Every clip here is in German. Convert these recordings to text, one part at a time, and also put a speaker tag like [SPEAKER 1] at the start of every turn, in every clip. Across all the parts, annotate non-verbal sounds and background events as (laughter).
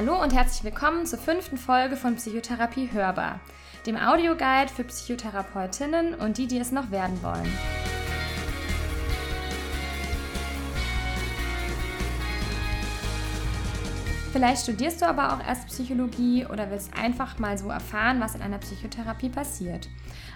[SPEAKER 1] Hallo und herzlich willkommen zur fünften Folge von Psychotherapie Hörbar, dem Audioguide für Psychotherapeutinnen und die, die es noch werden wollen. Vielleicht studierst du aber auch erst Psychologie oder willst einfach mal so erfahren, was in einer Psychotherapie passiert.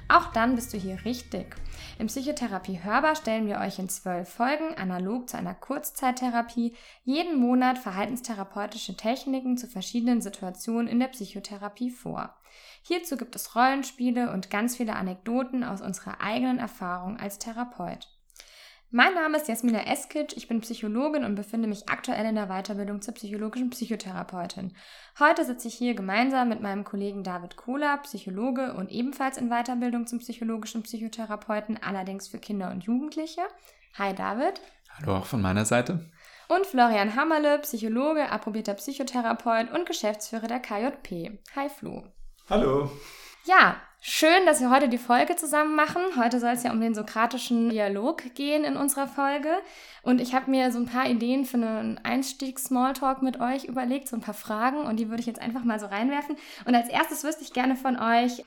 [SPEAKER 1] Auch dann bist du hier richtig. Im Psychotherapie Hörbar stellen wir euch in zwölf Folgen, analog zu einer Kurzzeittherapie, jeden Monat verhaltenstherapeutische Techniken zu verschiedenen Situationen in der Psychotherapie vor. Hierzu gibt es Rollenspiele und ganz viele Anekdoten aus unserer eigenen Erfahrung als Therapeut. Mein Name ist Jasmina Eskic, ich bin Psychologin und befinde mich aktuell in der Weiterbildung zur psychologischen Psychotherapeutin. Heute sitze ich hier gemeinsam mit meinem Kollegen David Kohler, Psychologe und ebenfalls in Weiterbildung zum psychologischen Psychotherapeuten, allerdings für Kinder und Jugendliche. Hi David.
[SPEAKER 2] Hallo auch von meiner Seite.
[SPEAKER 1] Und Florian Hammerle, Psychologe, approbierter Psychotherapeut und Geschäftsführer der KJP. Hi Flo.
[SPEAKER 3] Hallo.
[SPEAKER 1] Ja, schön, dass wir heute die Folge zusammen machen. Heute soll es ja um den sokratischen Dialog gehen in unserer Folge. Und ich habe mir so ein paar Ideen für einen Einstieg-Smalltalk mit euch überlegt, so ein paar Fragen. Und die würde ich jetzt einfach mal so reinwerfen. Und als erstes wüsste ich gerne von euch,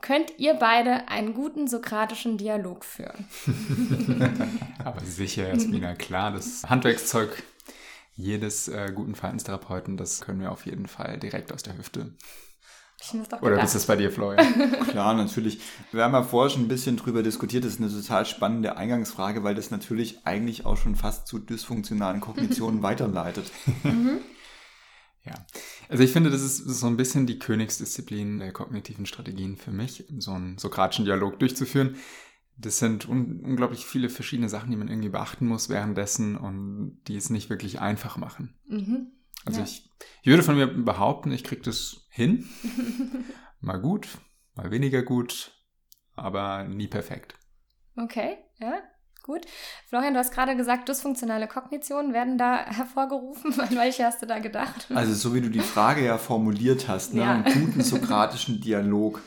[SPEAKER 1] könnt ihr beide einen guten sokratischen Dialog führen? (laughs)
[SPEAKER 2] Aber sicher, Jasmina, klar, das Handwerkszeug jedes äh, guten Verhaltenstherapeuten, das können wir auf jeden Fall direkt aus der Hüfte. Oder wie ist das bei dir, Florian? (laughs)
[SPEAKER 3] Klar, natürlich. Wir haben ja vorher schon ein bisschen drüber diskutiert. Das ist eine total spannende Eingangsfrage, weil das natürlich eigentlich auch schon fast zu dysfunktionalen Kognitionen (laughs) weiterleitet. Mhm. (laughs)
[SPEAKER 2] Ja, also ich finde, das ist so ein bisschen die Königsdisziplin der kognitiven Strategien für mich, so einen sokratischen Dialog durchzuführen. Das sind un unglaublich viele verschiedene Sachen, die man irgendwie beachten muss währenddessen und die es nicht wirklich einfach machen. Mhm. Also ja. ich, ich würde von mir behaupten, ich kriege das hin. (laughs) mal gut, mal weniger gut, aber nie perfekt.
[SPEAKER 1] Okay, ja, gut. Florian, du hast gerade gesagt, dysfunktionale Kognitionen werden da (laughs) hervorgerufen. An welche hast du da gedacht?
[SPEAKER 3] Also so wie du die Frage ja formuliert hast, ne, ja. einen guten (laughs) sokratischen Dialog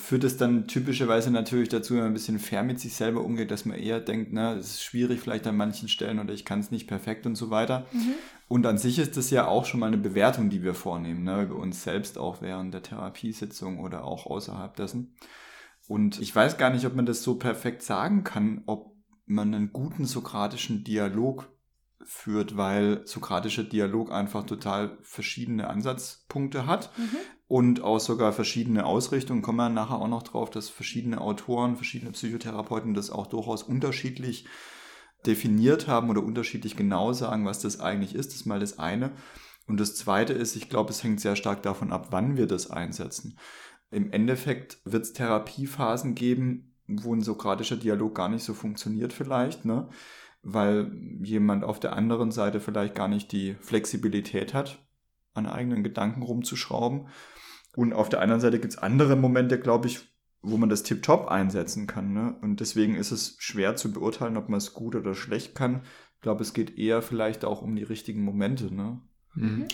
[SPEAKER 3] führt es dann typischerweise natürlich dazu, wenn man ein bisschen fair mit sich selber umgeht, dass man eher denkt, na, es ist schwierig vielleicht an manchen Stellen oder ich kann es nicht perfekt und so weiter. Mhm. Und an sich ist das ja auch schon mal eine Bewertung, die wir vornehmen, ne, über uns selbst auch während der Therapiesitzung oder auch außerhalb dessen. Und ich weiß gar nicht, ob man das so perfekt sagen kann, ob man einen guten sokratischen Dialog führt, weil sokratischer Dialog einfach total verschiedene Ansatzpunkte hat mhm. und auch sogar verschiedene Ausrichtungen. Kommen wir nachher auch noch drauf, dass verschiedene Autoren, verschiedene Psychotherapeuten das auch durchaus unterschiedlich definiert haben oder unterschiedlich genau sagen, was das eigentlich ist. Das ist mal das eine. Und das zweite ist, ich glaube, es hängt sehr stark davon ab, wann wir das einsetzen. Im Endeffekt wird es Therapiephasen geben, wo ein sokratischer Dialog gar nicht so funktioniert vielleicht. Ne? Weil jemand auf der anderen Seite vielleicht gar nicht die Flexibilität hat, an eigenen Gedanken rumzuschrauben. Und auf der anderen Seite gibt es andere Momente, glaube ich, wo man das tiptop einsetzen kann. Ne? Und deswegen ist es schwer zu beurteilen, ob man es gut oder schlecht kann. Ich glaube, es geht eher vielleicht auch um die richtigen Momente. Ne?
[SPEAKER 2] Mhm.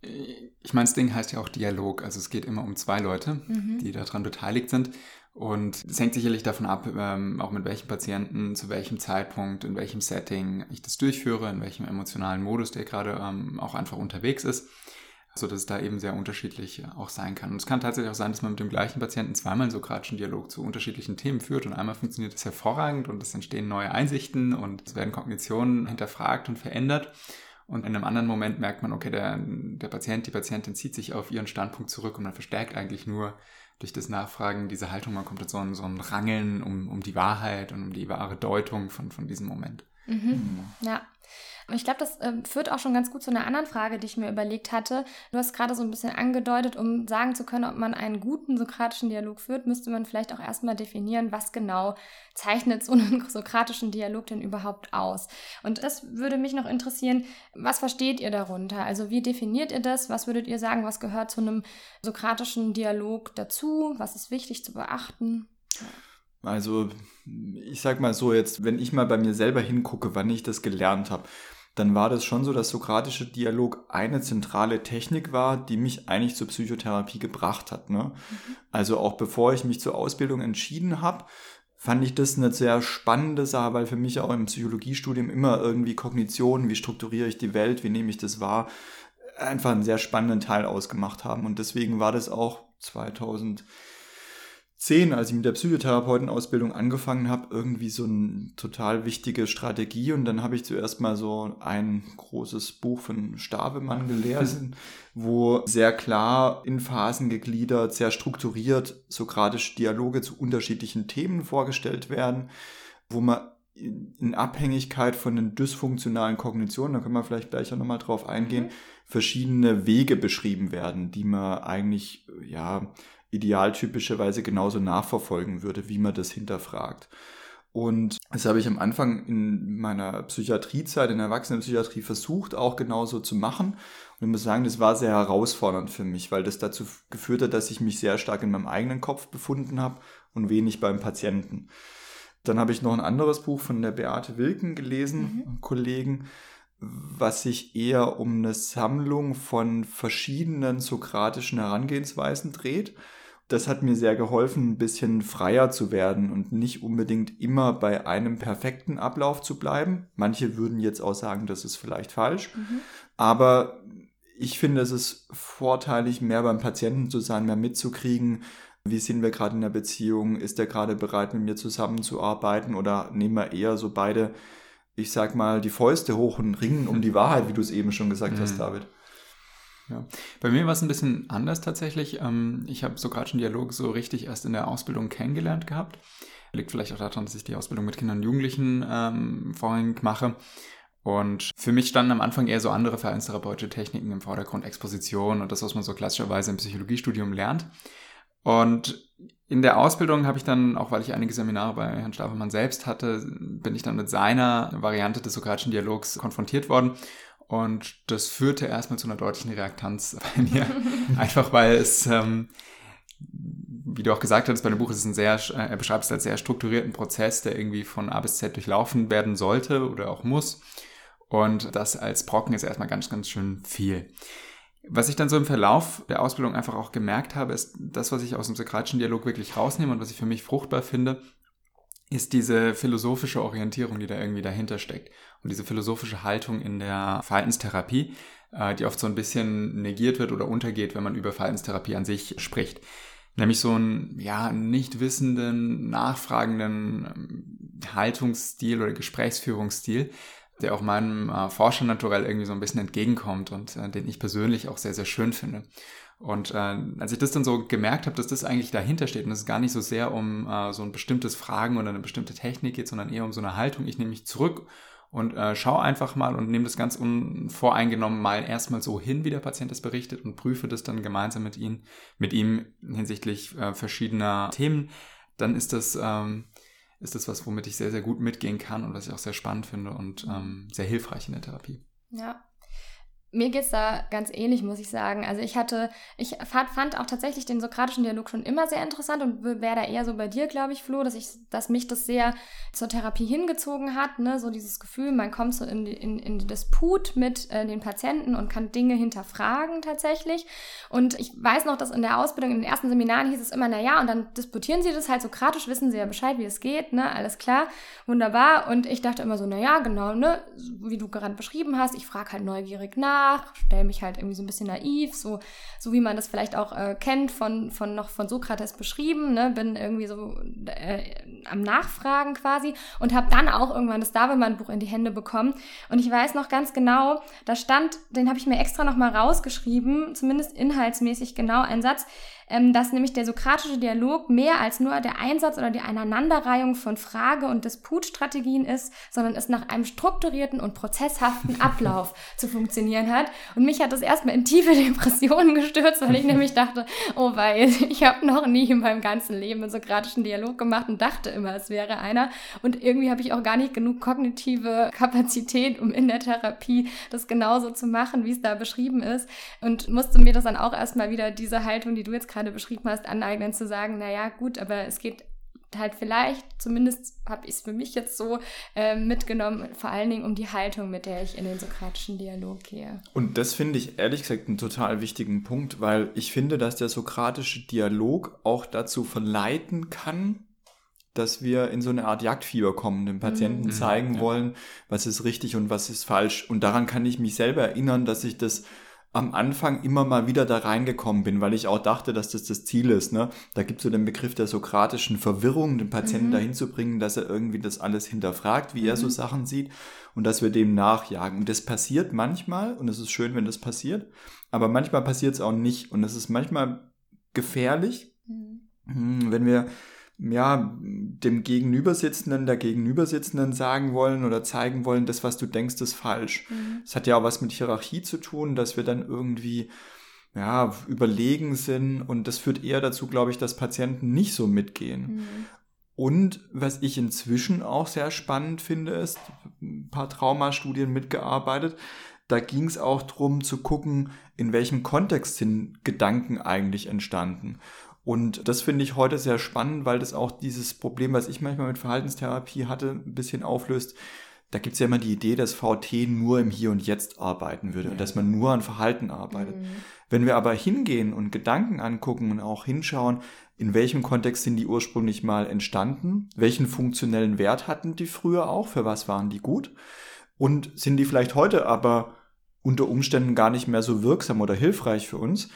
[SPEAKER 2] Ich meine, das Ding heißt ja auch Dialog. Also es geht immer um zwei Leute, mhm. die daran beteiligt sind. Und es hängt sicherlich davon ab, ähm, auch mit welchen Patienten, zu welchem Zeitpunkt, in welchem Setting ich das durchführe, in welchem emotionalen Modus der gerade ähm, auch einfach unterwegs ist. So dass es da eben sehr unterschiedlich auch sein kann. Und es kann tatsächlich auch sein, dass man mit dem gleichen Patienten zweimal einen sokratischen Dialog zu unterschiedlichen Themen führt und einmal funktioniert das hervorragend und es entstehen neue Einsichten und es werden Kognitionen hinterfragt und verändert. Und in einem anderen Moment merkt man, okay, der, der Patient, die Patientin zieht sich auf ihren Standpunkt zurück und man verstärkt eigentlich nur durch das Nachfragen diese Haltung, man kommt in so ein, so ein Rangeln um, um die Wahrheit und um die wahre Deutung von, von diesem Moment.
[SPEAKER 1] Mhm. Mhm. Ich glaube, das äh, führt auch schon ganz gut zu einer anderen Frage, die ich mir überlegt hatte. Du hast gerade so ein bisschen angedeutet, um sagen zu können, ob man einen guten sokratischen Dialog führt, müsste man vielleicht auch erstmal definieren, was genau zeichnet so einen (laughs) sokratischen Dialog denn überhaupt aus. Und das würde mich noch interessieren, was versteht ihr darunter? Also wie definiert ihr das? Was würdet ihr sagen, was gehört zu einem sokratischen Dialog dazu? Was ist wichtig zu beachten?
[SPEAKER 3] Also ich sag mal so jetzt, wenn ich mal bei mir selber hingucke, wann ich das gelernt habe, dann war das schon so, dass sokratische Dialog eine zentrale Technik war, die mich eigentlich zur Psychotherapie gebracht hat. Ne? Mhm. Also auch bevor ich mich zur Ausbildung entschieden habe, fand ich das eine sehr spannende Sache, weil für mich auch im Psychologiestudium immer irgendwie Kognition, wie strukturiere ich die Welt, wie nehme ich das wahr, einfach einen sehr spannenden Teil ausgemacht haben. Und deswegen war das auch 2000 zehn, als ich mit der Psychotherapeutenausbildung angefangen habe, irgendwie so eine total wichtige Strategie. Und dann habe ich zuerst mal so ein großes Buch von Stabemann gelesen, (laughs) wo sehr klar in Phasen gegliedert, sehr strukturiert sokratische Dialoge zu unterschiedlichen Themen vorgestellt werden, wo man in Abhängigkeit von den dysfunktionalen Kognitionen, da können wir vielleicht gleich auch nochmal drauf eingehen, mhm. verschiedene Wege beschrieben werden, die man eigentlich, ja, idealtypischerweise genauso nachverfolgen würde, wie man das hinterfragt. Und das habe ich am Anfang in meiner Psychiatriezeit, in der Erwachsenenpsychiatrie versucht, auch genauso zu machen. Und ich muss sagen, das war sehr herausfordernd für mich, weil das dazu geführt hat, dass ich mich sehr stark in meinem eigenen Kopf befunden habe und wenig beim Patienten. Dann habe ich noch ein anderes Buch von der Beate Wilken gelesen, mhm. Kollegen, was sich eher um eine Sammlung von verschiedenen sokratischen Herangehensweisen dreht das hat mir sehr geholfen, ein bisschen freier zu werden und nicht unbedingt immer bei einem perfekten Ablauf zu bleiben. Manche würden jetzt auch sagen, das ist vielleicht falsch. Mhm. Aber ich finde, es ist vorteilig, mehr beim Patienten zu sein, mehr mitzukriegen. Wie sind wir gerade in der Beziehung? Ist er gerade bereit, mit mir zusammenzuarbeiten? Oder nehmen wir eher so beide, ich sag mal, die Fäuste hoch und ringen um die (laughs) Wahrheit, wie du es eben schon gesagt mhm. hast, David?
[SPEAKER 2] Ja. Bei mir war es ein bisschen anders tatsächlich. Ähm, ich habe sokratischen Dialog so richtig erst in der Ausbildung kennengelernt gehabt. Liegt vielleicht auch daran, dass ich die Ausbildung mit Kindern und Jugendlichen ähm, vorrangig mache. Und für mich standen am Anfang eher so andere verhaltenstherapeutische Techniken im Vordergrund, Exposition und das, was man so klassischerweise im Psychologiestudium lernt. Und in der Ausbildung habe ich dann, auch weil ich einige Seminare bei Herrn Stafelmann selbst hatte, bin ich dann mit seiner Variante des sokratischen Dialogs konfrontiert worden und das führte erstmal zu einer deutlichen Reaktanz (laughs) bei mir. Einfach weil es, ähm, wie du auch gesagt hast, bei dem Buch ist es ein sehr, äh, er beschreibt es als sehr strukturierten Prozess, der irgendwie von A bis Z durchlaufen werden sollte oder auch muss. Und das als Brocken ist erstmal ganz, ganz schön viel. Was ich dann so im Verlauf der Ausbildung einfach auch gemerkt habe, ist das, was ich aus dem sokratischen Dialog wirklich rausnehme und was ich für mich fruchtbar finde, ist diese philosophische Orientierung, die da irgendwie dahinter steckt. Und diese philosophische Haltung in der Verhaltenstherapie, äh, die oft so ein bisschen negiert wird oder untergeht, wenn man über Verhaltenstherapie an sich spricht. Nämlich so einen, ja, nicht wissenden, nachfragenden ähm, Haltungsstil oder Gesprächsführungsstil, der auch meinem äh, Forscher naturell irgendwie so ein bisschen entgegenkommt und äh, den ich persönlich auch sehr, sehr schön finde. Und äh, als ich das dann so gemerkt habe, dass das eigentlich dahinter steht und es gar nicht so sehr um äh, so ein bestimmtes Fragen oder eine bestimmte Technik geht, sondern eher um so eine Haltung, ich nehme mich zurück und äh, schau einfach mal und nehme das ganz unvoreingenommen mal erstmal so hin, wie der Patient es berichtet und prüfe das dann gemeinsam mit ihm, mit ihm hinsichtlich äh, verschiedener Themen, dann ist das, ähm, ist das was, womit ich sehr, sehr gut mitgehen kann und was ich auch sehr spannend finde und ähm, sehr hilfreich in der Therapie.
[SPEAKER 1] Ja, mir geht's da ganz ähnlich, muss ich sagen. Also ich hatte, ich fand auch tatsächlich den sokratischen Dialog schon immer sehr interessant und wäre da eher so bei dir, glaube ich, Flo, dass ich, dass mich das sehr zur Therapie hingezogen hat, ne? So dieses Gefühl, man kommt so in, in, in Disput mit äh, den Patienten und kann Dinge hinterfragen tatsächlich. Und ich weiß noch, dass in der Ausbildung, in den ersten Seminaren hieß es immer, na ja, und dann disputieren sie das halt sokratisch, wissen sie ja Bescheid, wie es geht, ne? Alles klar, wunderbar. Und ich dachte immer so, na ja, genau, ne? Wie du gerade beschrieben hast, ich frage halt neugierig nach nach, stelle mich halt irgendwie so ein bisschen naiv, so, so wie man das vielleicht auch äh, kennt von, von noch von Sokrates beschrieben, ne? bin irgendwie so äh, am Nachfragen quasi und habe dann auch irgendwann das Davemann-Buch in die Hände bekommen und ich weiß noch ganz genau, da stand, den habe ich mir extra nochmal rausgeschrieben, zumindest inhaltsmäßig genau ein Satz, ähm, dass nämlich der sokratische Dialog mehr als nur der Einsatz oder die Aneinanderreihung von Frage- und Disputstrategien ist, sondern es nach einem strukturierten und prozesshaften (laughs) Ablauf zu funktionieren hat. Und mich hat das erstmal in tiefe Depressionen gestürzt, weil ich (laughs) nämlich dachte, oh weil ich habe noch nie in meinem ganzen Leben einen sokratischen Dialog gemacht und dachte immer, es wäre einer. Und irgendwie habe ich auch gar nicht genug kognitive Kapazität, um in der Therapie das genauso zu machen, wie es da beschrieben ist. Und musste mir das dann auch erstmal wieder diese Haltung, die du jetzt gerade gerade beschrieben hast, aneignen, zu sagen, naja, gut, aber es geht halt vielleicht, zumindest habe ich es für mich jetzt so äh, mitgenommen, vor allen Dingen um die Haltung, mit der ich in den sokratischen Dialog gehe.
[SPEAKER 3] Und das finde ich ehrlich gesagt einen total wichtigen Punkt, weil ich finde, dass der sokratische Dialog auch dazu verleiten kann, dass wir in so eine Art Jagdfieber kommen, dem Patienten mhm. zeigen ja. wollen, was ist richtig und was ist falsch. Und daran kann ich mich selber erinnern, dass ich das am Anfang immer mal wieder da reingekommen bin, weil ich auch dachte, dass das das Ziel ist. Ne? Da gibt es so den Begriff der sokratischen Verwirrung, den Patienten mhm. dahin zu bringen, dass er irgendwie das alles hinterfragt, wie mhm. er so mhm. Sachen sieht und dass wir dem nachjagen. Und das passiert manchmal und es ist schön, wenn das passiert, aber manchmal passiert es auch nicht und es ist manchmal gefährlich, mhm. Hm, wenn wir ja, dem Gegenübersitzenden, der Gegenübersitzenden sagen wollen oder zeigen wollen, das, was du denkst, ist falsch. Es mhm. hat ja auch was mit Hierarchie zu tun, dass wir dann irgendwie ja, überlegen sind und das führt eher dazu, glaube ich, dass Patienten nicht so mitgehen. Mhm. Und was ich inzwischen auch sehr spannend finde, ist, ein paar Traumastudien mitgearbeitet, da ging es auch darum zu gucken, in welchem Kontext sind Gedanken eigentlich entstanden. Und das finde ich heute sehr spannend, weil das auch dieses Problem, was ich manchmal mit Verhaltenstherapie hatte, ein bisschen auflöst. Da gibt es ja immer die Idee, dass VT nur im Hier und Jetzt arbeiten würde, ja. dass man nur an Verhalten arbeitet. Mhm. Wenn wir aber hingehen und Gedanken angucken und auch hinschauen, in welchem Kontext sind die ursprünglich mal entstanden, welchen funktionellen Wert hatten die früher auch, für was waren die gut und sind die vielleicht heute aber unter Umständen gar nicht mehr so wirksam oder hilfreich für uns,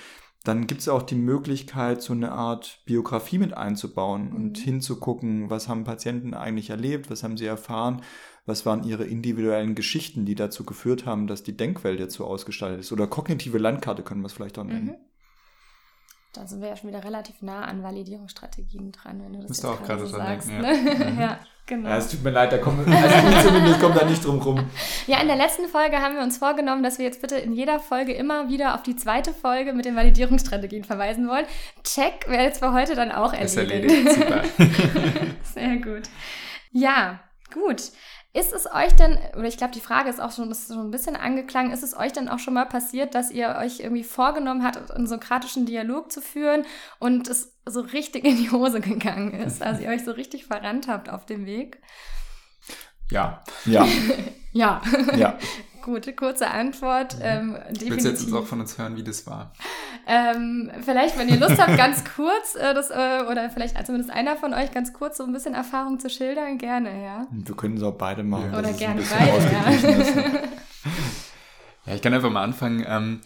[SPEAKER 3] dann gibt es auch die Möglichkeit, so eine Art Biografie mit einzubauen mhm. und hinzugucken, was haben Patienten eigentlich erlebt, was haben sie erfahren, was waren ihre individuellen Geschichten, die dazu geführt haben, dass die Denkwelt jetzt so ausgestaltet ist. Oder kognitive Landkarte können wir es vielleicht auch nennen. Mhm.
[SPEAKER 1] Da sind wir ja schon wieder relativ nah an Validierungsstrategien dran, wenn du das
[SPEAKER 2] jetzt auch gerade so sagst.
[SPEAKER 1] Denken, ja. Ne? (laughs) ja. Genau.
[SPEAKER 3] Ja, es tut mir leid, da kommt, (laughs) also zumindest kommt da nicht drum rum.
[SPEAKER 1] Ja, in der letzten Folge haben wir uns vorgenommen, dass wir jetzt bitte in jeder Folge immer wieder auf die zweite Folge mit den Validierungsstrategien verweisen wollen. Check wäre jetzt für heute dann auch erledigt. Ist erledigt, super. (laughs) Sehr gut. Ja, gut. Ist es euch denn, oder ich glaube, die Frage ist auch schon, ist schon ein bisschen angeklangen, ist es euch denn auch schon mal passiert, dass ihr euch irgendwie vorgenommen habt, einen sokratischen Dialog zu führen und es so richtig in die Hose gegangen ist? Also ihr euch so richtig verrannt habt auf dem Weg?
[SPEAKER 2] Ja.
[SPEAKER 3] Ja. (laughs)
[SPEAKER 1] ja.
[SPEAKER 3] Ja.
[SPEAKER 1] Gute, kurze Antwort. Ähm,
[SPEAKER 2] ich will jetzt auch von uns hören, wie das war.
[SPEAKER 1] Ähm, vielleicht, wenn ihr Lust habt, (laughs) ganz kurz, äh, das, äh, oder vielleicht zumindest einer von euch ganz kurz so ein bisschen Erfahrung zu schildern, gerne, ja.
[SPEAKER 3] Wir können es auch beide machen.
[SPEAKER 1] Ja. Oder gerne beide, ja. (laughs)
[SPEAKER 2] ja, ich kann einfach mal anfangen. Ähm,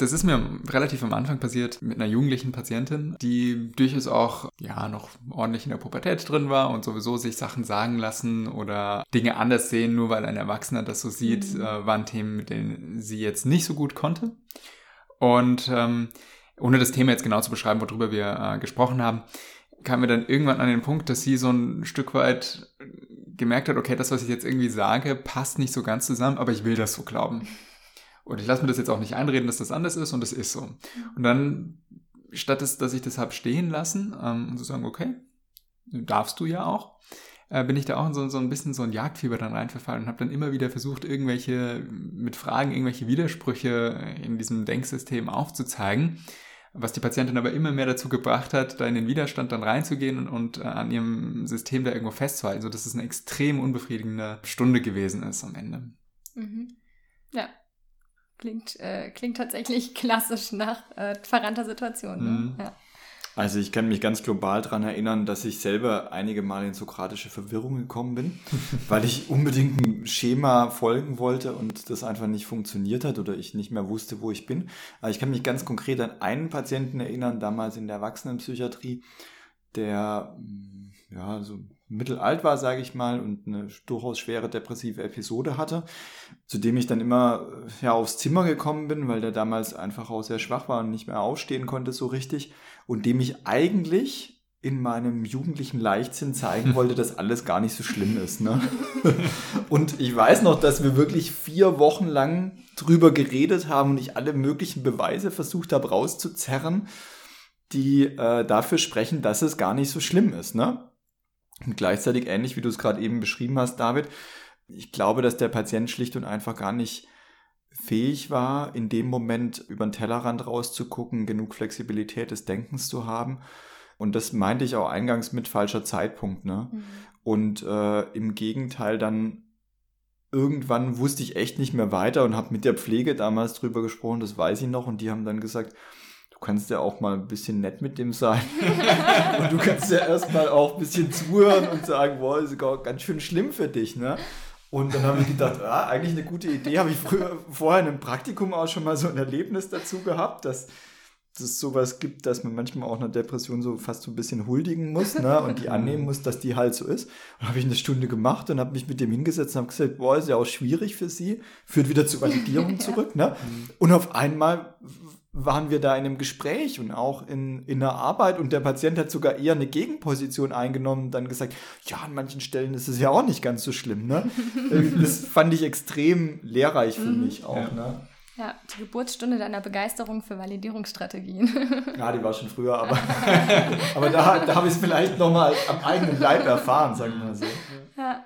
[SPEAKER 2] das ist mir relativ am Anfang passiert mit einer jugendlichen Patientin, die durchaus auch ja noch ordentlich in der Pubertät drin war und sowieso sich Sachen sagen lassen oder Dinge anders sehen, nur weil ein Erwachsener das so sieht, mhm. äh, waren Themen, mit denen sie jetzt nicht so gut konnte. Und ähm, ohne das Thema jetzt genau zu beschreiben, worüber wir äh, gesprochen haben, kamen wir dann irgendwann an den Punkt, dass sie so ein Stück weit gemerkt hat, okay, das, was ich jetzt irgendwie sage, passt nicht so ganz zusammen, aber ich will das so glauben. Und ich lasse mir das jetzt auch nicht einreden, dass das anders ist und es ist so. Und dann, statt dass, dass ich das habe stehen lassen ähm, und zu so sagen, okay, darfst du ja auch, äh, bin ich da auch in so, so ein bisschen so ein Jagdfieber dann reinverfallen und habe dann immer wieder versucht, irgendwelche, mit Fragen, irgendwelche Widersprüche in diesem Denksystem aufzuzeigen was die Patientin aber immer mehr dazu gebracht hat, da in den Widerstand dann reinzugehen und, und äh, an ihrem System da irgendwo festzuhalten, sodass es eine extrem unbefriedigende Stunde gewesen ist am Ende.
[SPEAKER 1] Mhm. Ja, Klingt, äh, klingt tatsächlich (laughs) klassisch nach äh, verrannter Situation. Ne? Mhm. Ja.
[SPEAKER 3] Also ich kann mich ganz global daran erinnern, dass ich selber einige Mal in sokratische Verwirrung gekommen bin, (laughs) weil ich unbedingt ein Schema folgen wollte und das einfach nicht funktioniert hat oder ich nicht mehr wusste, wo ich bin. Aber ich kann mich ganz konkret an einen Patienten erinnern, damals in der Erwachsenenpsychiatrie, der mm, ja so mittelalt war, sage ich mal, und eine durchaus schwere depressive Episode hatte, zu dem ich dann immer äh, ja, aufs Zimmer gekommen bin, weil der damals einfach auch sehr schwach war und nicht mehr aufstehen konnte so richtig und dem ich eigentlich in meinem jugendlichen Leichtsinn zeigen wollte, dass alles gar nicht so schlimm ist. Ne? (laughs) Und ich weiß noch, dass wir wirklich vier Wochen lang drüber geredet haben und ich alle möglichen Beweise versucht habe rauszuzerren, die äh, dafür sprechen, dass es gar nicht so schlimm ist. Ne? Und gleichzeitig ähnlich, wie du es gerade eben beschrieben hast, David, ich glaube, dass der Patient schlicht und einfach gar nicht fähig war, in dem Moment über den Tellerrand rauszugucken, genug Flexibilität des Denkens zu haben. Und das meinte ich auch eingangs mit falscher Zeitpunkt. Ne? Mhm. Und äh, im Gegenteil dann irgendwann wusste ich echt nicht mehr weiter und habe mit der Pflege damals drüber gesprochen, das weiß ich noch. Und die haben dann gesagt, du kannst ja auch mal ein bisschen nett mit dem sein. (laughs) und du kannst ja erstmal auch ein bisschen zuhören und sagen, boah, ist gar ganz schön schlimm für dich, ne? Und dann habe ich gedacht, ah, eigentlich eine gute Idee. Habe ich früher vorher in einem Praktikum auch schon mal so ein Erlebnis dazu gehabt, dass dass es sowas gibt, dass man manchmal auch einer Depression so fast so ein bisschen huldigen muss ne, und die (laughs) annehmen muss, dass die halt so ist. Und habe ich eine Stunde gemacht und habe mich mit dem hingesetzt und habe gesagt, boah, ist ja auch schwierig für sie, führt wieder zur Validierung (laughs) zurück. Ne? Und auf einmal waren wir da in einem Gespräch und auch in, in der Arbeit und der Patient hat sogar eher eine Gegenposition eingenommen und dann gesagt, ja, an manchen Stellen ist es ja auch nicht ganz so schlimm. Ne? (laughs) das fand ich extrem lehrreich für mhm. mich auch. Ja. Ne?
[SPEAKER 1] Ja, die Geburtsstunde deiner Begeisterung für Validierungsstrategien. (laughs)
[SPEAKER 3] Ja, die war schon früher, aber, (laughs) aber da, da habe ich es vielleicht nochmal am eigenen Leib erfahren, sagen wir mal so.
[SPEAKER 1] Ja.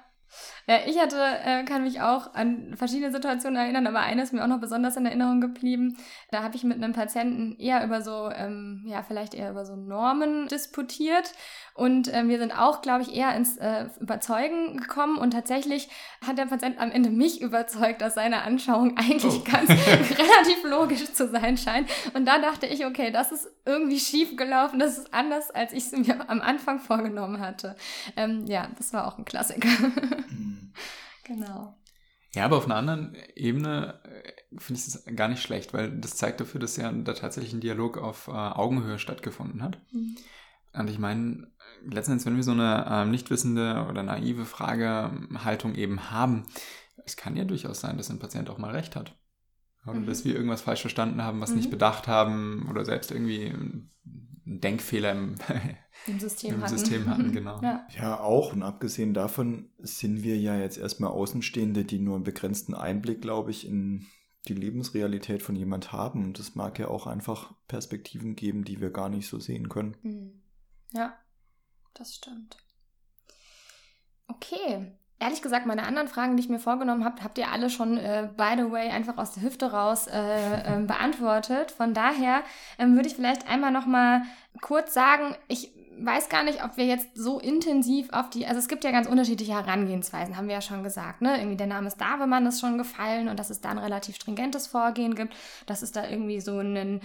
[SPEAKER 1] Ja, ich hatte, äh, kann mich auch an verschiedene Situationen erinnern, aber eine ist mir auch noch besonders in Erinnerung geblieben. Da habe ich mit einem Patienten eher über so, ähm, ja, vielleicht eher über so Normen disputiert. Und äh, wir sind auch, glaube ich, eher ins äh, Überzeugen gekommen. Und tatsächlich hat der Patient am Ende mich überzeugt, dass seine Anschauung (laughs) eigentlich oh. ganz (laughs) relativ logisch zu sein scheint. Und da dachte ich, okay, das ist irgendwie schief gelaufen. Das ist anders, als ich es mir am Anfang vorgenommen hatte. Ähm, ja, das war auch ein Klassiker. (laughs) Mhm. Genau.
[SPEAKER 2] Ja, aber auf einer anderen Ebene äh, finde ich es gar nicht schlecht, weil das zeigt dafür, dass ja da tatsächlich ein Dialog auf äh, Augenhöhe stattgefunden hat. Mhm. Und ich meine, letztendlich, wenn wir so eine äh, nicht wissende oder naive Fragehaltung eben haben, es kann ja durchaus sein, dass ein Patient auch mal recht hat. Oder mhm. dass wir irgendwas falsch verstanden haben, was mhm. nicht bedacht haben oder selbst irgendwie einen Denkfehler im, (laughs)
[SPEAKER 1] Im System,
[SPEAKER 2] im
[SPEAKER 1] hatten.
[SPEAKER 2] System hatten. Genau.
[SPEAKER 3] Ja. ja, auch. Und abgesehen davon sind wir ja jetzt erstmal Außenstehende, die nur einen begrenzten Einblick, glaube ich, in die Lebensrealität von jemand haben. Und es mag ja auch einfach Perspektiven geben, die wir gar nicht so sehen können.
[SPEAKER 1] Mhm. Ja, das stimmt. Okay. Ehrlich gesagt, meine anderen Fragen, die ich mir vorgenommen habe, habt ihr alle schon, äh, by the way, einfach aus der Hüfte raus äh, (laughs) äh, beantwortet. Von daher ähm, würde ich vielleicht einmal noch mal kurz sagen, ich weiß gar nicht, ob wir jetzt so intensiv auf die, also es gibt ja ganz unterschiedliche Herangehensweisen, haben wir ja schon gesagt, ne? Irgendwie der Name Stavemann ist schon gefallen und dass es da ein relativ stringentes Vorgehen gibt, dass es da irgendwie so einen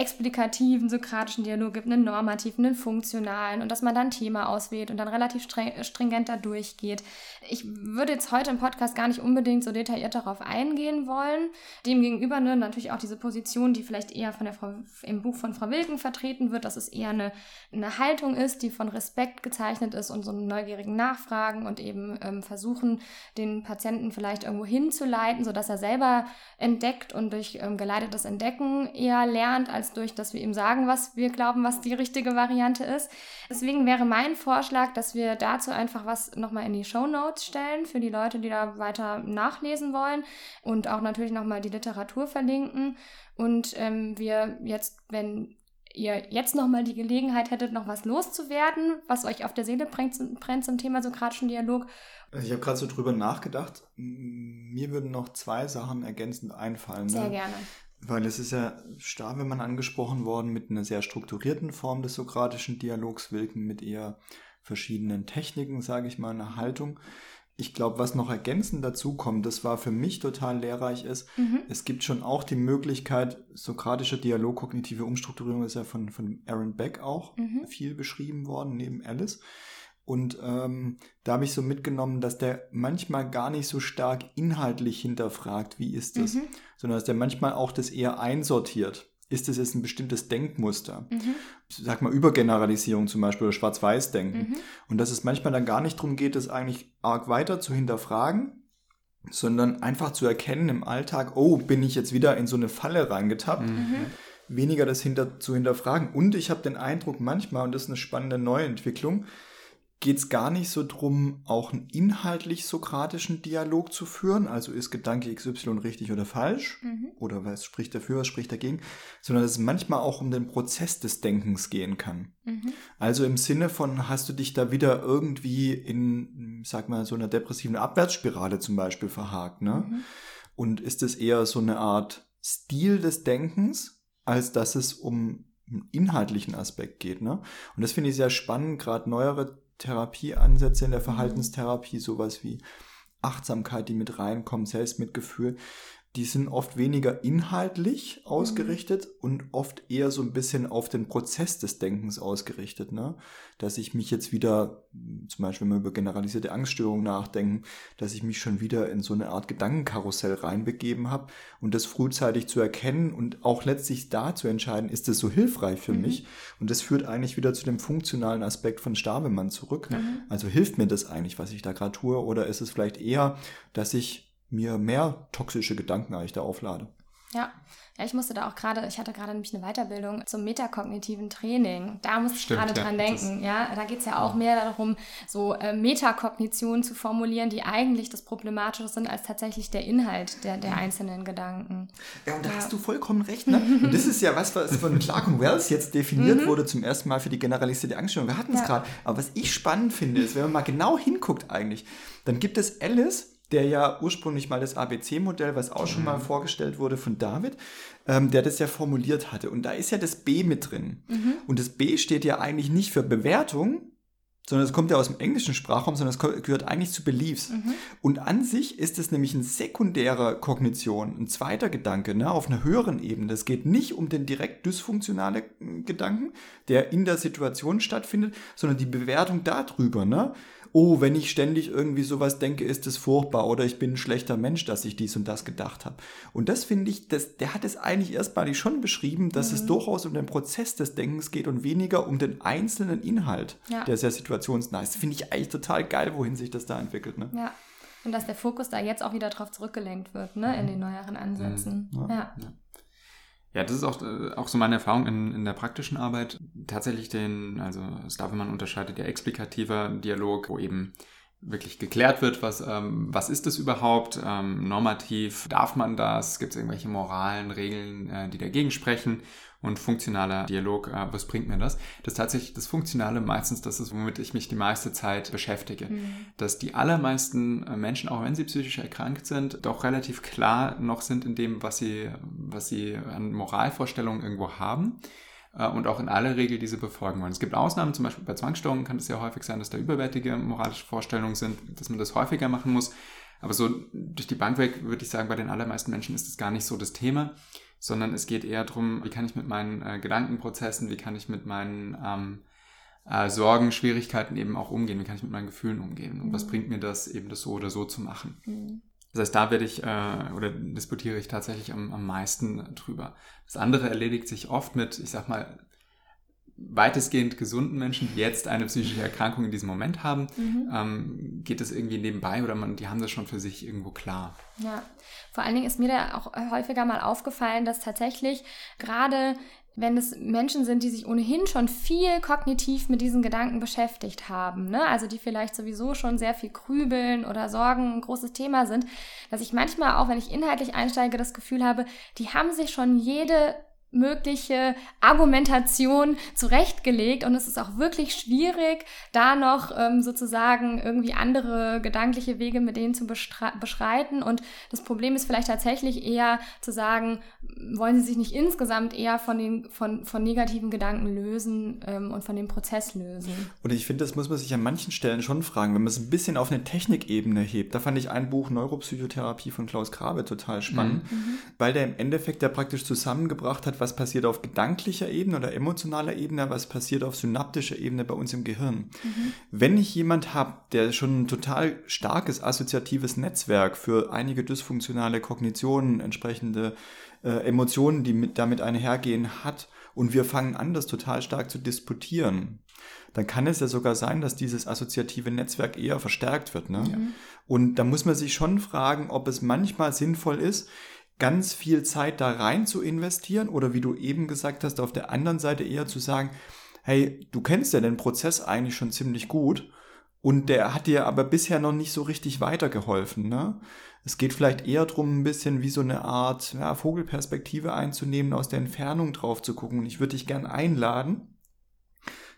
[SPEAKER 1] explikativen sokratischen Dialog gibt, einen normativen, einen funktionalen und dass man dann ein Thema auswählt und dann relativ stringent da durchgeht. Ich würde jetzt heute im Podcast gar nicht unbedingt so detailliert darauf eingehen wollen. Demgegenüber ne, natürlich auch diese Position, die vielleicht eher von der Frau, im Buch von Frau Wilken vertreten wird, dass es eher eine, eine Haltung ist, die von Respekt gezeichnet ist und so einen neugierigen Nachfragen und eben ähm, versuchen, den Patienten vielleicht irgendwo hinzuleiten, sodass er selber entdeckt und durch ähm, geleitetes Entdecken eher lernt, als durch, dass wir ihm sagen, was wir glauben, was die richtige Variante ist. Deswegen wäre mein Vorschlag, dass wir dazu einfach was nochmal in die Show Notes stellen für die Leute, die da weiter nachlesen wollen und auch natürlich nochmal die Literatur verlinken. Und ähm, wir jetzt, wenn ihr jetzt nochmal die Gelegenheit hättet, noch was loszuwerden, was euch auf der Seele brennt, brennt zum Thema sokratischen Dialog.
[SPEAKER 3] Also ich habe gerade so drüber nachgedacht. Mir würden noch zwei Sachen ergänzend einfallen.
[SPEAKER 1] Sehr ne? gerne.
[SPEAKER 3] Weil es ist ja man angesprochen worden mit einer sehr strukturierten Form des sokratischen Dialogs, Wilken mit eher verschiedenen Techniken, sage ich mal, eine Haltung. Ich glaube, was noch ergänzend dazu kommt, das war für mich total lehrreich ist, mhm. es gibt schon auch die Möglichkeit, sokratischer Dialog, kognitive Umstrukturierung ist ja von, von Aaron Beck auch mhm. viel beschrieben worden, neben Alice. Und ähm, da habe ich so mitgenommen, dass der manchmal gar nicht so stark inhaltlich hinterfragt, wie ist das, mhm. sondern dass der manchmal auch das eher einsortiert. Ist das jetzt ein bestimmtes Denkmuster? Mhm. Sag mal Übergeneralisierung zum Beispiel oder Schwarz-Weiß-Denken. Mhm. Und dass es manchmal dann gar nicht darum geht, das eigentlich arg weiter zu hinterfragen, sondern einfach zu erkennen im Alltag, oh, bin ich jetzt wieder in so eine Falle reingetappt. Mhm. Weniger das hinter, zu hinterfragen. Und ich habe den Eindruck manchmal, und das ist eine spannende Neuentwicklung, geht es gar nicht so drum, auch einen inhaltlich sokratischen Dialog zu führen, also ist Gedanke XY richtig oder falsch, mhm. oder was spricht dafür, was spricht dagegen, sondern dass es manchmal auch um den Prozess des Denkens gehen kann. Mhm. Also im Sinne von, hast du dich da wieder irgendwie in, sag mal, so einer depressiven Abwärtsspirale zum Beispiel verhakt, ne? Mhm. Und ist es eher so eine Art Stil des Denkens, als dass es um einen inhaltlichen Aspekt geht. Ne? Und das finde ich sehr spannend, gerade neuere Therapieansätze in der. Verhaltenstherapie, sowas wie Achtsamkeit, die mit reinkommt, Selbstmitgefühl. Die sind oft weniger inhaltlich ausgerichtet mhm. und oft eher so ein bisschen auf den Prozess des Denkens ausgerichtet. Ne? Dass ich mich jetzt wieder, zum Beispiel wenn wir über generalisierte Angststörungen nachdenken, dass ich mich schon wieder in so eine Art Gedankenkarussell reinbegeben habe und das frühzeitig zu erkennen und auch letztlich da zu entscheiden, ist das so hilfreich für mhm. mich? Und das führt eigentlich wieder zu dem funktionalen Aspekt von Stabemann zurück. Mhm. Also hilft mir das eigentlich, was ich da gerade tue? Oder ist es vielleicht eher, dass ich mir mehr toxische Gedanken eigentlich da auflade.
[SPEAKER 1] Ja. ja, ich musste da auch gerade, ich hatte gerade nämlich eine Weiterbildung zum metakognitiven Training. Da musste ich gerade ja, dran denken. Ja, da geht es ja auch mehr darum, so äh, Metakognitionen zu formulieren, die eigentlich das Problematische sind, als tatsächlich der Inhalt der, der einzelnen Gedanken.
[SPEAKER 3] Ja, und da ja. hast du vollkommen recht. Ne? Und das ist ja was, was von (laughs) Clark und Wells jetzt definiert mhm. wurde zum ersten Mal für die generalisierte Angststörung. Wir hatten es ja. gerade. Aber was ich spannend finde, ist, wenn man mal genau hinguckt eigentlich, dann gibt es Alice, der ja ursprünglich mal das ABC-Modell, was auch schon mal mhm. vorgestellt wurde von David, ähm, der das ja formuliert hatte. Und da ist ja das B mit drin. Mhm. Und das B steht ja eigentlich nicht für Bewertung, sondern es kommt ja aus dem englischen Sprachraum, sondern es gehört eigentlich zu Beliefs. Mhm. Und an sich ist es nämlich ein sekundärer Kognition, ein zweiter Gedanke, ne, auf einer höheren Ebene. Es geht nicht um den direkt dysfunktionalen Gedanken, der in der Situation stattfindet, sondern die Bewertung darüber, ne? Oh, wenn ich ständig irgendwie sowas denke, ist es furchtbar oder ich bin ein schlechter Mensch, dass ich dies und das gedacht habe. Und das finde ich, das, der hat es eigentlich erstmalig schon beschrieben, dass mhm. es durchaus um den Prozess des Denkens geht und weniger um den einzelnen Inhalt, ja. der sehr situationsnah ist. Finde ich eigentlich total geil, wohin sich das da entwickelt. Ne?
[SPEAKER 1] Ja. Und dass der Fokus da jetzt auch wieder drauf zurückgelenkt wird, ne, in den neueren Ansätzen. Mhm. ja. ja.
[SPEAKER 2] Ja, das ist auch, äh, auch so meine Erfahrung in, in der praktischen Arbeit. Tatsächlich den, also Stavelman unterscheidet ja explikativer Dialog, wo eben wirklich geklärt wird, was, ähm, was ist es überhaupt, ähm, normativ, darf man das, gibt es irgendwelche moralen Regeln, äh, die dagegen sprechen und funktionaler Dialog, äh, was bringt mir das? Das tatsächlich das Funktionale meistens das ist, womit ich mich die meiste Zeit beschäftige. Mhm. Dass die allermeisten äh, Menschen, auch wenn sie psychisch erkrankt sind, doch relativ klar noch sind in dem, was sie, was sie an Moralvorstellungen irgendwo haben äh, und auch in aller Regel diese befolgen wollen. Es gibt Ausnahmen, zum Beispiel bei Zwangsstörungen kann es ja häufig sein, dass da überwältige moralische Vorstellungen sind, dass man das häufiger machen muss. Aber so durch die Bank weg würde ich sagen, bei den allermeisten Menschen ist das gar nicht so das Thema sondern es geht eher darum, wie kann ich mit meinen äh, Gedankenprozessen, wie kann ich mit meinen ähm, äh, Sorgen, Schwierigkeiten eben auch umgehen, wie kann ich mit meinen Gefühlen umgehen und mhm. was bringt mir das, eben das so oder so zu machen. Mhm. Das heißt, da werde ich äh, oder disputiere ich tatsächlich am, am meisten drüber. Das andere erledigt sich oft mit, ich sag mal, weitestgehend gesunden Menschen, die jetzt eine psychische Erkrankung in diesem Moment haben, mhm. ähm, geht das irgendwie nebenbei oder man, die haben das schon für sich irgendwo klar.
[SPEAKER 1] Ja, vor allen Dingen ist mir da auch häufiger mal aufgefallen, dass tatsächlich gerade wenn es Menschen sind, die sich ohnehin schon viel kognitiv mit diesen Gedanken beschäftigt haben, ne? also die vielleicht sowieso schon sehr viel grübeln oder Sorgen ein großes Thema sind, dass ich manchmal auch, wenn ich inhaltlich einsteige, das Gefühl habe, die haben sich schon jede mögliche Argumentation zurechtgelegt und es ist auch wirklich schwierig, da noch ähm, sozusagen irgendwie andere gedankliche Wege mit denen zu beschreiten. Und das Problem ist vielleicht tatsächlich eher zu sagen, wollen sie sich nicht insgesamt eher von den von, von negativen Gedanken lösen ähm, und von dem Prozess lösen.
[SPEAKER 3] Und ich finde, das muss man sich an manchen Stellen schon fragen, wenn man es ein bisschen auf eine Technikebene hebt. Da fand ich ein Buch Neuropsychotherapie von Klaus Grabe total spannend, mhm. mhm. weil der im Endeffekt ja praktisch zusammengebracht hat, was passiert auf gedanklicher Ebene oder emotionaler Ebene, was passiert auf synaptischer Ebene bei uns im Gehirn. Mhm. Wenn ich jemand habe, der schon ein total starkes assoziatives Netzwerk für einige dysfunktionale Kognitionen, entsprechende äh, Emotionen, die mit, damit einhergehen, hat, und wir fangen an, das total stark zu disputieren, dann kann es ja sogar sein, dass dieses assoziative Netzwerk eher verstärkt wird. Ne? Ja. Und da muss man sich schon fragen, ob es manchmal sinnvoll ist, ganz viel Zeit da rein zu investieren oder wie du eben gesagt hast, auf der anderen Seite eher zu sagen, hey, du kennst ja den Prozess eigentlich schon ziemlich gut und der hat dir aber bisher noch nicht so richtig weitergeholfen. Ne? Es geht vielleicht eher darum, ein bisschen wie so eine Art ja, Vogelperspektive einzunehmen, aus der Entfernung drauf zu gucken. Und ich würde dich gern einladen,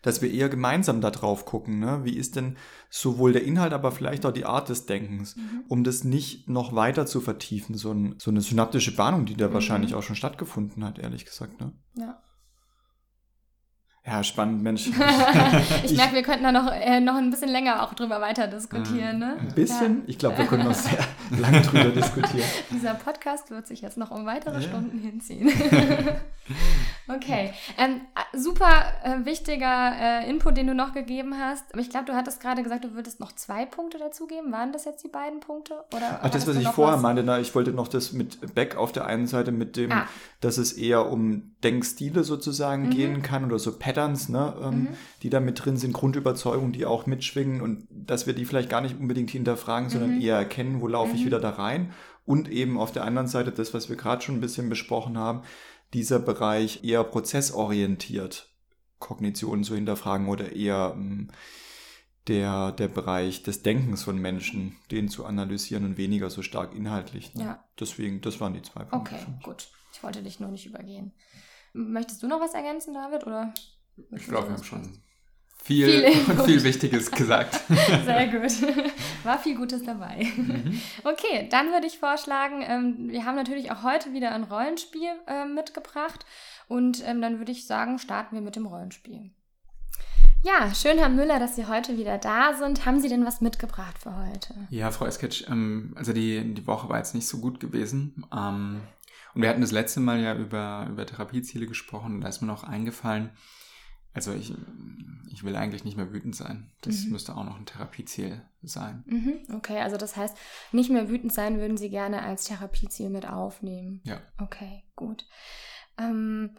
[SPEAKER 3] dass wir eher gemeinsam da drauf gucken. Ne? Wie ist denn sowohl der Inhalt, aber vielleicht auch die Art des Denkens, mhm. um das nicht noch weiter zu vertiefen, so, ein, so eine synaptische Bahnung, die da mhm. wahrscheinlich auch schon stattgefunden hat, ehrlich gesagt. Ne? Ja. Ja, spannend, Mensch. (laughs)
[SPEAKER 1] ich merke, wir könnten da noch, äh, noch ein bisschen länger auch drüber weiter diskutieren. Ne?
[SPEAKER 3] Ein bisschen? Ja. Ich glaube, wir können noch sehr lange drüber (laughs) diskutieren.
[SPEAKER 1] Dieser Podcast wird sich jetzt noch um weitere ja. Stunden hinziehen. (laughs) okay. Ähm, super äh, wichtiger äh, Input, den du noch gegeben hast. Aber ich glaube, du hattest gerade gesagt, du würdest noch zwei Punkte dazugeben. Waren das jetzt die beiden Punkte? Oder
[SPEAKER 3] Ach, das, was ich vorher was? meinte, na, ich wollte noch das mit Beck auf der einen Seite mit dem, ah. dass es eher um Denkstile sozusagen mhm. gehen kann oder so Patterns Patterns, ne, ähm, mhm. die da mit drin sind, Grundüberzeugungen, die auch mitschwingen und dass wir die vielleicht gar nicht unbedingt hinterfragen, sondern mhm. eher erkennen, wo laufe ich mhm. wieder da rein. Und eben auf der anderen Seite das, was wir gerade schon ein bisschen besprochen haben, dieser Bereich eher prozessorientiert Kognitionen zu hinterfragen oder eher ähm, der, der Bereich des Denkens von Menschen, den zu analysieren und weniger so stark inhaltlich. Ne? Ja. Deswegen, das waren die zwei
[SPEAKER 1] Punkte. Okay, gut. Ich wollte dich nur nicht übergehen. Möchtest du noch was ergänzen, David? Oder?
[SPEAKER 2] Ich glaube, wir haben schon viel, viel, (laughs) viel Wichtiges gesagt. (laughs)
[SPEAKER 1] Sehr gut. War viel Gutes dabei. Mhm. Okay, dann würde ich vorschlagen, ähm, wir haben natürlich auch heute wieder ein Rollenspiel äh, mitgebracht und ähm, dann würde ich sagen, starten wir mit dem Rollenspiel. Ja, schön, Herr Müller, dass Sie heute wieder da sind. Haben Sie denn was mitgebracht für heute?
[SPEAKER 2] Ja, Frau Esketsch, ähm, also die, die Woche war jetzt nicht so gut gewesen. Ähm, und wir hatten das letzte Mal ja über, über Therapieziele gesprochen und da ist mir noch eingefallen, also ich, ich will eigentlich nicht mehr wütend sein. Das mhm. müsste auch noch ein Therapieziel sein.
[SPEAKER 1] Mhm. Okay, also das heißt, nicht mehr wütend sein würden Sie gerne als Therapieziel mit aufnehmen.
[SPEAKER 2] Ja.
[SPEAKER 1] Okay, gut. Ähm,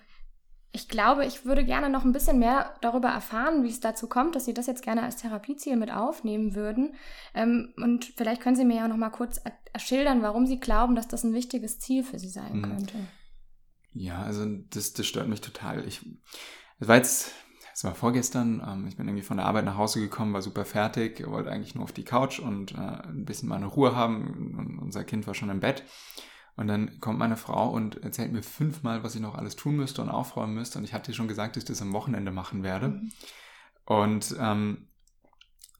[SPEAKER 1] ich glaube, ich würde gerne noch ein bisschen mehr darüber erfahren, wie es dazu kommt, dass Sie das jetzt gerne als Therapieziel mit aufnehmen würden. Ähm, und vielleicht können Sie mir ja noch mal kurz schildern, warum Sie glauben, dass das ein wichtiges Ziel für Sie sein mhm. könnte.
[SPEAKER 2] Ja, also das, das stört mich total. Ich, es war jetzt es war vorgestern, ähm, ich bin irgendwie von der Arbeit nach Hause gekommen, war super fertig, wollte eigentlich nur auf die Couch und äh, ein bisschen meine Ruhe haben und unser Kind war schon im Bett. Und dann kommt meine Frau und erzählt mir fünfmal, was ich noch alles tun müsste und aufräumen müsste. Und ich hatte schon gesagt, dass ich das am Wochenende machen werde. Mhm. Und ähm,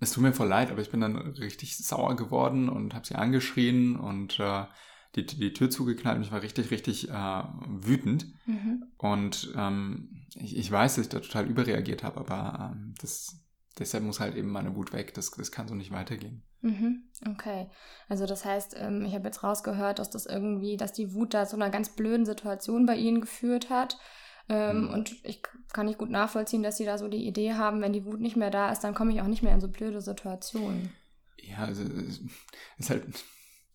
[SPEAKER 2] es tut mir voll leid, aber ich bin dann richtig sauer geworden und habe sie angeschrien und äh, die, die Tür zugeknallt und ich war richtig, richtig äh, wütend. Mhm. Und ähm, ich, ich weiß, dass ich da total überreagiert habe, aber ähm, das, deshalb muss halt eben meine Wut weg. Das, das kann so nicht weitergehen.
[SPEAKER 1] Mhm. Okay. Also das heißt, ähm, ich habe jetzt rausgehört, dass das irgendwie, dass die Wut da zu einer ganz blöden Situation bei Ihnen geführt hat. Ähm, mhm. Und ich kann nicht gut nachvollziehen, dass Sie da so die Idee haben, wenn die Wut nicht mehr da ist, dann komme ich auch nicht mehr in so blöde Situationen.
[SPEAKER 2] Ja, also es ist halt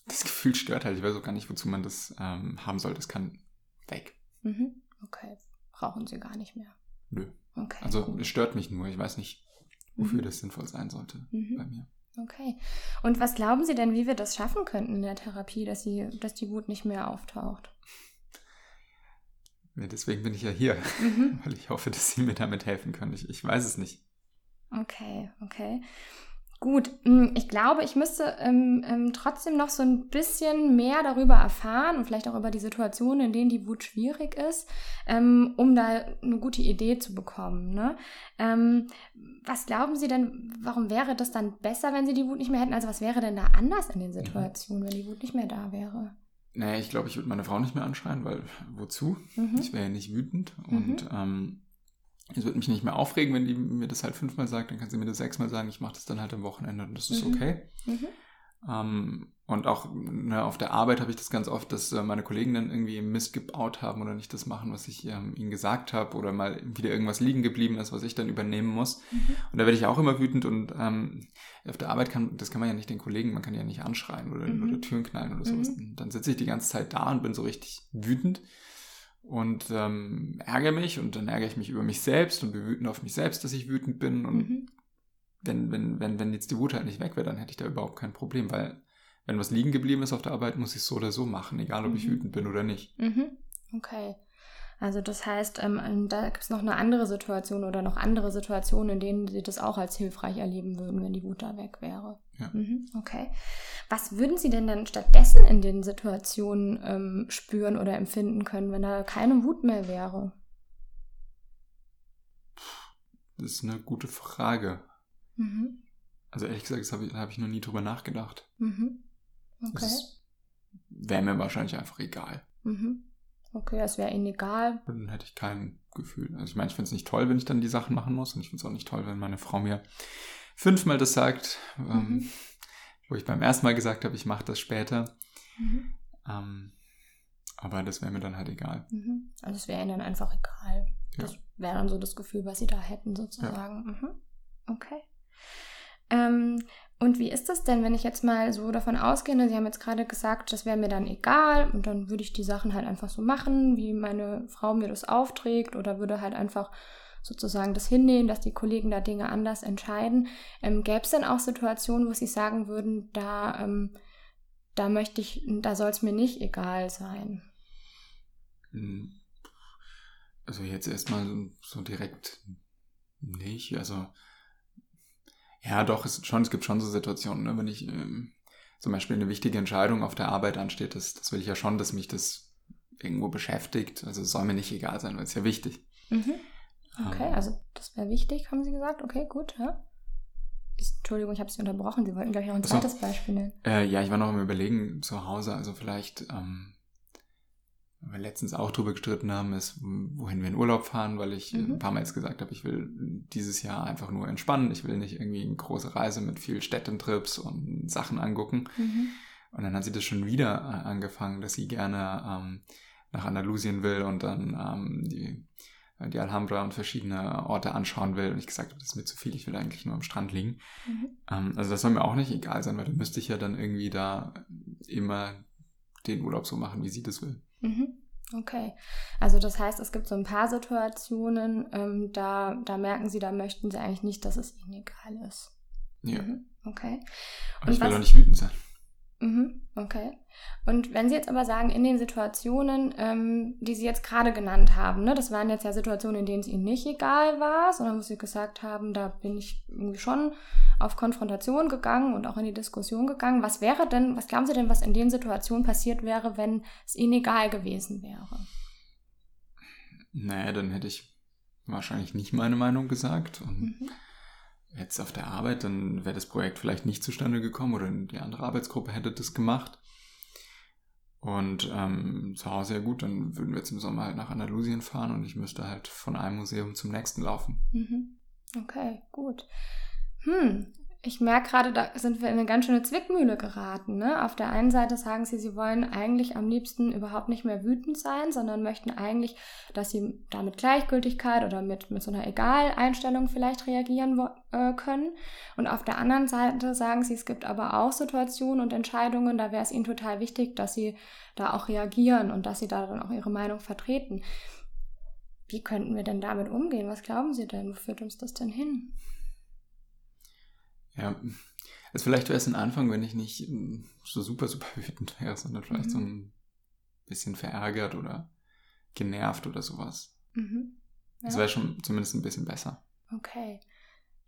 [SPEAKER 2] das Gefühl stört halt. Ich weiß auch gar nicht, wozu man das ähm, haben soll. Das kann weg.
[SPEAKER 1] Mhm. Okay. Brauchen Sie gar nicht mehr.
[SPEAKER 2] Nö. Okay. Also gut. es stört mich nur. Ich weiß nicht, wofür mhm. das sinnvoll sein sollte mhm. bei mir.
[SPEAKER 1] Okay. Und was glauben Sie denn, wie wir das schaffen könnten in der Therapie, dass, sie, dass die Wut nicht mehr auftaucht?
[SPEAKER 2] Ja, deswegen bin ich ja hier, mhm. (laughs) weil ich hoffe, dass Sie mir damit helfen können. Ich, ich weiß es nicht.
[SPEAKER 1] Okay, okay. Gut, hm, ich glaube, ich müsste ähm, ähm, trotzdem noch so ein bisschen mehr darüber erfahren und vielleicht auch über die Situationen, in denen die Wut schwierig ist, ähm, um da eine gute Idee zu bekommen. Ne? Ähm, was glauben Sie denn, warum wäre das dann besser, wenn Sie die Wut nicht mehr hätten? Also was wäre denn da anders in den Situationen, wenn die Wut nicht mehr da wäre?
[SPEAKER 2] Naja, ich glaube, ich würde meine Frau nicht mehr anschreien, weil wozu? Mhm. Ich wäre ja nicht wütend und mhm. ähm, es wird mich nicht mehr aufregen, wenn die mir das halt fünfmal sagt, dann kann sie mir das sechsmal sagen, ich mache das dann halt am Wochenende und das ist mhm. okay. Mhm. Ähm, und auch ne, auf der Arbeit habe ich das ganz oft, dass äh, meine Kollegen dann irgendwie Mist gebaut haben oder nicht das machen, was ich ähm, ihnen gesagt habe oder mal wieder irgendwas liegen geblieben ist, was ich dann übernehmen muss. Mhm. Und da werde ich auch immer wütend und ähm, auf der Arbeit kann, das kann man ja nicht den Kollegen, man kann ja nicht anschreien oder, mhm. oder Türen knallen oder sowas. Mhm. Dann sitze ich die ganze Zeit da und bin so richtig wütend und ähm, ärgere mich und dann ärgere ich mich über mich selbst und bin wütend auf mich selbst, dass ich wütend bin. Und mhm. wenn, wenn, wenn, wenn jetzt die Wut halt nicht weg wäre, dann hätte ich da überhaupt kein Problem, weil wenn was liegen geblieben ist auf der Arbeit, muss ich es so oder so machen, egal ob mhm. ich wütend bin oder nicht.
[SPEAKER 1] Mhm. Okay. Also das heißt, ähm, da gibt es noch eine andere Situation oder noch andere Situationen, in denen Sie das auch als hilfreich erleben würden, wenn die Wut da weg wäre.
[SPEAKER 2] Ja.
[SPEAKER 1] Mhm, okay. Was würden Sie denn dann stattdessen in den Situationen ähm, spüren oder empfinden können, wenn da keine Wut mehr wäre?
[SPEAKER 2] Das ist eine gute Frage. Mhm. Also ehrlich gesagt, das habe ich, hab ich noch nie drüber nachgedacht. Mhm. Okay. Wäre mir wahrscheinlich einfach egal.
[SPEAKER 1] Mhm. Okay, es wäre ihnen egal.
[SPEAKER 2] Dann hätte ich kein Gefühl. Also ich meine, ich finde es nicht toll, wenn ich dann die Sachen machen muss. Und ich finde es auch nicht toll, wenn meine Frau mir fünfmal das sagt, ähm, mhm. ähm, wo ich beim ersten Mal gesagt habe, ich mache das später. Mhm. Ähm, aber das wäre mir dann halt egal.
[SPEAKER 1] Mhm. Also es wäre ihnen dann einfach egal. Ja. Das wäre dann so das Gefühl, was sie da hätten, sozusagen. Ja. Mhm. Okay. Ähm, und wie ist das denn, wenn ich jetzt mal so davon ausgehe, ne, Sie haben jetzt gerade gesagt, das wäre mir dann egal und dann würde ich die Sachen halt einfach so machen, wie meine Frau mir das aufträgt oder würde halt einfach sozusagen das hinnehmen, dass die Kollegen da Dinge anders entscheiden. Ähm, Gäbe es denn auch Situationen, wo Sie sagen würden, da, ähm, da möchte ich, da soll es mir nicht egal sein?
[SPEAKER 2] Hm. Also jetzt erstmal so direkt nicht. Also ja, doch, es, schon, es gibt schon so Situationen, ne? wenn ich ähm, zum Beispiel eine wichtige Entscheidung auf der Arbeit ansteht, das, das will ich ja schon, dass mich das irgendwo beschäftigt. Also es soll mir nicht egal sein, weil es ja wichtig.
[SPEAKER 1] Mhm. Okay, ähm, also das wäre wichtig, haben Sie gesagt. Okay, gut, ja. Entschuldigung, ich habe Sie unterbrochen. Sie wollten, glaube ich, noch ein zweites so, Beispiel nennen.
[SPEAKER 2] Äh, ja, ich war noch im Überlegen zu Hause. Also vielleicht ähm, wir letztens auch drüber gestritten haben, ist, wohin wir in Urlaub fahren, weil ich mhm. ein paar Mal jetzt gesagt habe, ich will dieses Jahr einfach nur entspannen. Ich will nicht irgendwie eine große Reise mit viel Städtentrips und Sachen angucken. Mhm. Und dann hat sie das schon wieder angefangen, dass sie gerne ähm, nach Andalusien will und dann ähm, die, die Alhambra und verschiedene Orte anschauen will. Und ich gesagt habe, das ist mir zu viel, ich will eigentlich nur am Strand liegen. Mhm. Ähm, also das soll mir auch nicht egal sein, weil dann müsste ich ja dann irgendwie da immer den Urlaub so machen, wie sie das will.
[SPEAKER 1] Mhm. Okay. Also das heißt, es gibt so ein paar Situationen, ähm, da, da merken Sie, da möchten Sie eigentlich nicht, dass es Ihnen egal ist.
[SPEAKER 2] Ja. Mhm.
[SPEAKER 1] Okay.
[SPEAKER 2] Und ich will doch nicht wütend sein.
[SPEAKER 1] Mhm, okay. Und wenn Sie jetzt aber sagen, in den Situationen, ähm, die Sie jetzt gerade genannt haben, ne, das waren jetzt ja Situationen, in denen es Ihnen nicht egal war, sondern wo Sie gesagt haben, da bin ich irgendwie schon auf Konfrontation gegangen und auch in die Diskussion gegangen. Was wäre denn, was glauben Sie denn, was in den Situationen passiert wäre, wenn es Ihnen egal gewesen wäre?
[SPEAKER 2] Naja, dann hätte ich wahrscheinlich nicht meine Meinung gesagt und mhm jetzt auf der Arbeit, dann wäre das Projekt vielleicht nicht zustande gekommen oder die andere Arbeitsgruppe hätte das gemacht. Und ähm, zu Hause ja gut, dann würden wir jetzt im Sommer halt nach Andalusien fahren und ich müsste halt von einem Museum zum nächsten laufen.
[SPEAKER 1] Mhm. Okay, gut. Hm, ich merke gerade, da sind wir in eine ganz schöne Zwickmühle geraten. Ne? Auf der einen Seite sagen sie, sie wollen eigentlich am liebsten überhaupt nicht mehr wütend sein, sondern möchten eigentlich, dass sie da mit Gleichgültigkeit oder mit, mit so einer Egal-Einstellung vielleicht reagieren äh, können. Und auf der anderen Seite sagen sie, es gibt aber auch Situationen und Entscheidungen, da wäre es ihnen total wichtig, dass sie da auch reagieren und dass sie da dann auch ihre Meinung vertreten. Wie könnten wir denn damit umgehen? Was glauben Sie denn? Wo führt uns das denn hin?
[SPEAKER 2] Ja, also vielleicht wäre es ein Anfang, wenn ich nicht ähm, so super, super wütend wäre, sondern vielleicht mhm. so ein bisschen verärgert oder genervt oder sowas. Mhm. Ja. Das wäre schon zumindest ein bisschen besser.
[SPEAKER 1] Okay.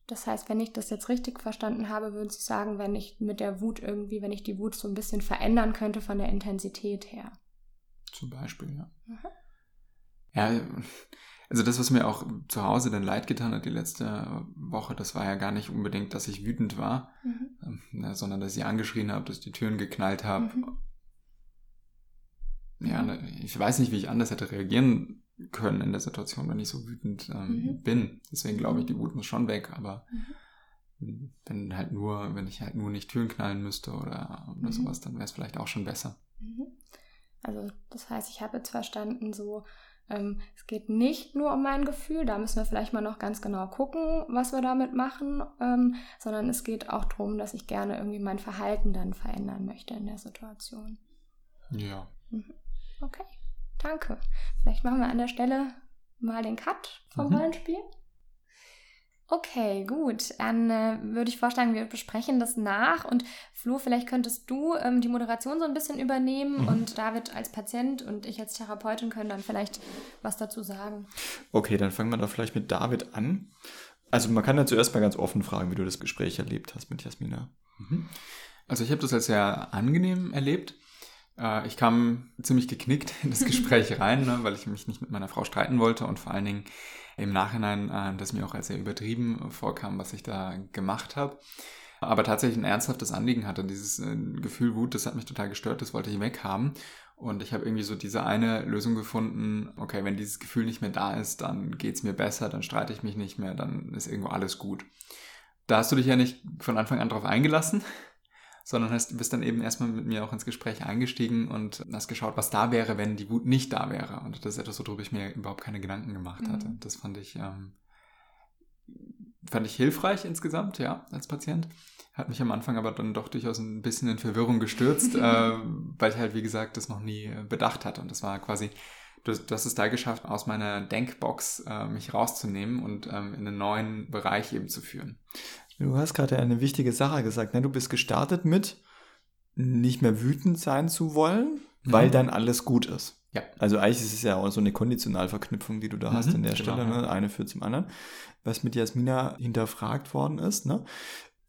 [SPEAKER 1] Das heißt, wenn ich das jetzt richtig verstanden habe, würden Sie sagen, wenn ich mit der Wut irgendwie, wenn ich die Wut so ein bisschen verändern könnte von der Intensität her.
[SPEAKER 2] Zum Beispiel, ja. Mhm. Ja, also das, was mir auch zu Hause dann leid getan hat die letzte Woche, das war ja gar nicht unbedingt, dass ich wütend war, mhm. ähm, ne, sondern dass ich angeschrien habe, dass ich die Türen geknallt habe. Mhm. Ja, ne, ich weiß nicht, wie ich anders hätte reagieren können in der Situation, wenn ich so wütend ähm, mhm. bin. Deswegen glaube ich, die Wut muss schon weg, aber mhm. wenn halt nur, wenn ich halt nur nicht Türen knallen müsste oder, oder mhm. sowas, dann wäre es vielleicht auch schon besser.
[SPEAKER 1] Mhm. Also das heißt, ich habe jetzt verstanden, so ähm, es geht nicht nur um mein Gefühl, da müssen wir vielleicht mal noch ganz genau gucken, was wir damit machen, ähm, sondern es geht auch darum, dass ich gerne irgendwie mein Verhalten dann verändern möchte in der Situation.
[SPEAKER 2] Ja.
[SPEAKER 1] Mhm. Okay, danke. Vielleicht machen wir an der Stelle mal den Cut vom mhm. Rollenspiel. Okay, gut. Dann äh, würde ich vorschlagen, wir besprechen das nach. Und Flo, vielleicht könntest du ähm, die Moderation so ein bisschen übernehmen mhm. und David als Patient und ich als Therapeutin können dann vielleicht was dazu sagen.
[SPEAKER 3] Okay, dann fangen wir da vielleicht mit David an. Also man kann ja zuerst mal ganz offen fragen, wie du das Gespräch erlebt hast mit Jasmina.
[SPEAKER 2] Mhm. Also ich habe das als sehr angenehm erlebt. Äh, ich kam ziemlich geknickt in das Gespräch (laughs) rein, ne, weil ich mich nicht mit meiner Frau streiten wollte und vor allen Dingen im Nachhinein, äh, das mir auch als sehr übertrieben vorkam, was ich da gemacht habe. aber tatsächlich ein ernsthaftes Anliegen hatte. Dieses äh, Gefühl Wut, das hat mich total gestört, das wollte ich weghaben. Und ich habe irgendwie so diese eine Lösung gefunden, okay, wenn dieses Gefühl nicht mehr da ist, dann geht's mir besser, dann streite ich mich nicht mehr, dann ist irgendwo alles gut. Da hast du dich ja nicht von Anfang an drauf eingelassen, sondern hast, bist dann eben erstmal mit mir auch ins Gespräch eingestiegen und hast geschaut, was da wäre, wenn die Wut nicht da wäre. Und das ist etwas, worüber ich mir überhaupt keine Gedanken gemacht hatte. Mhm. Das fand ich, ähm, fand ich hilfreich insgesamt, ja, als Patient. Hat mich am Anfang aber dann doch durchaus ein bisschen in Verwirrung gestürzt, (laughs) äh, weil ich halt, wie gesagt, das noch nie bedacht hatte. Und das war quasi, du, du hast es da geschafft, aus meiner Denkbox äh, mich rauszunehmen und ähm, in einen neuen Bereich eben zu führen.
[SPEAKER 3] Du hast gerade eine wichtige Sache gesagt. Ne? Du bist gestartet mit nicht mehr wütend sein zu wollen, mhm. weil dann alles gut ist. Ja. Also eigentlich ist es ja auch so eine Konditionalverknüpfung, die du da mhm, hast an der genau, Stelle. Ne? Eine führt zum anderen. Was mit Jasmina hinterfragt worden ist. Ne?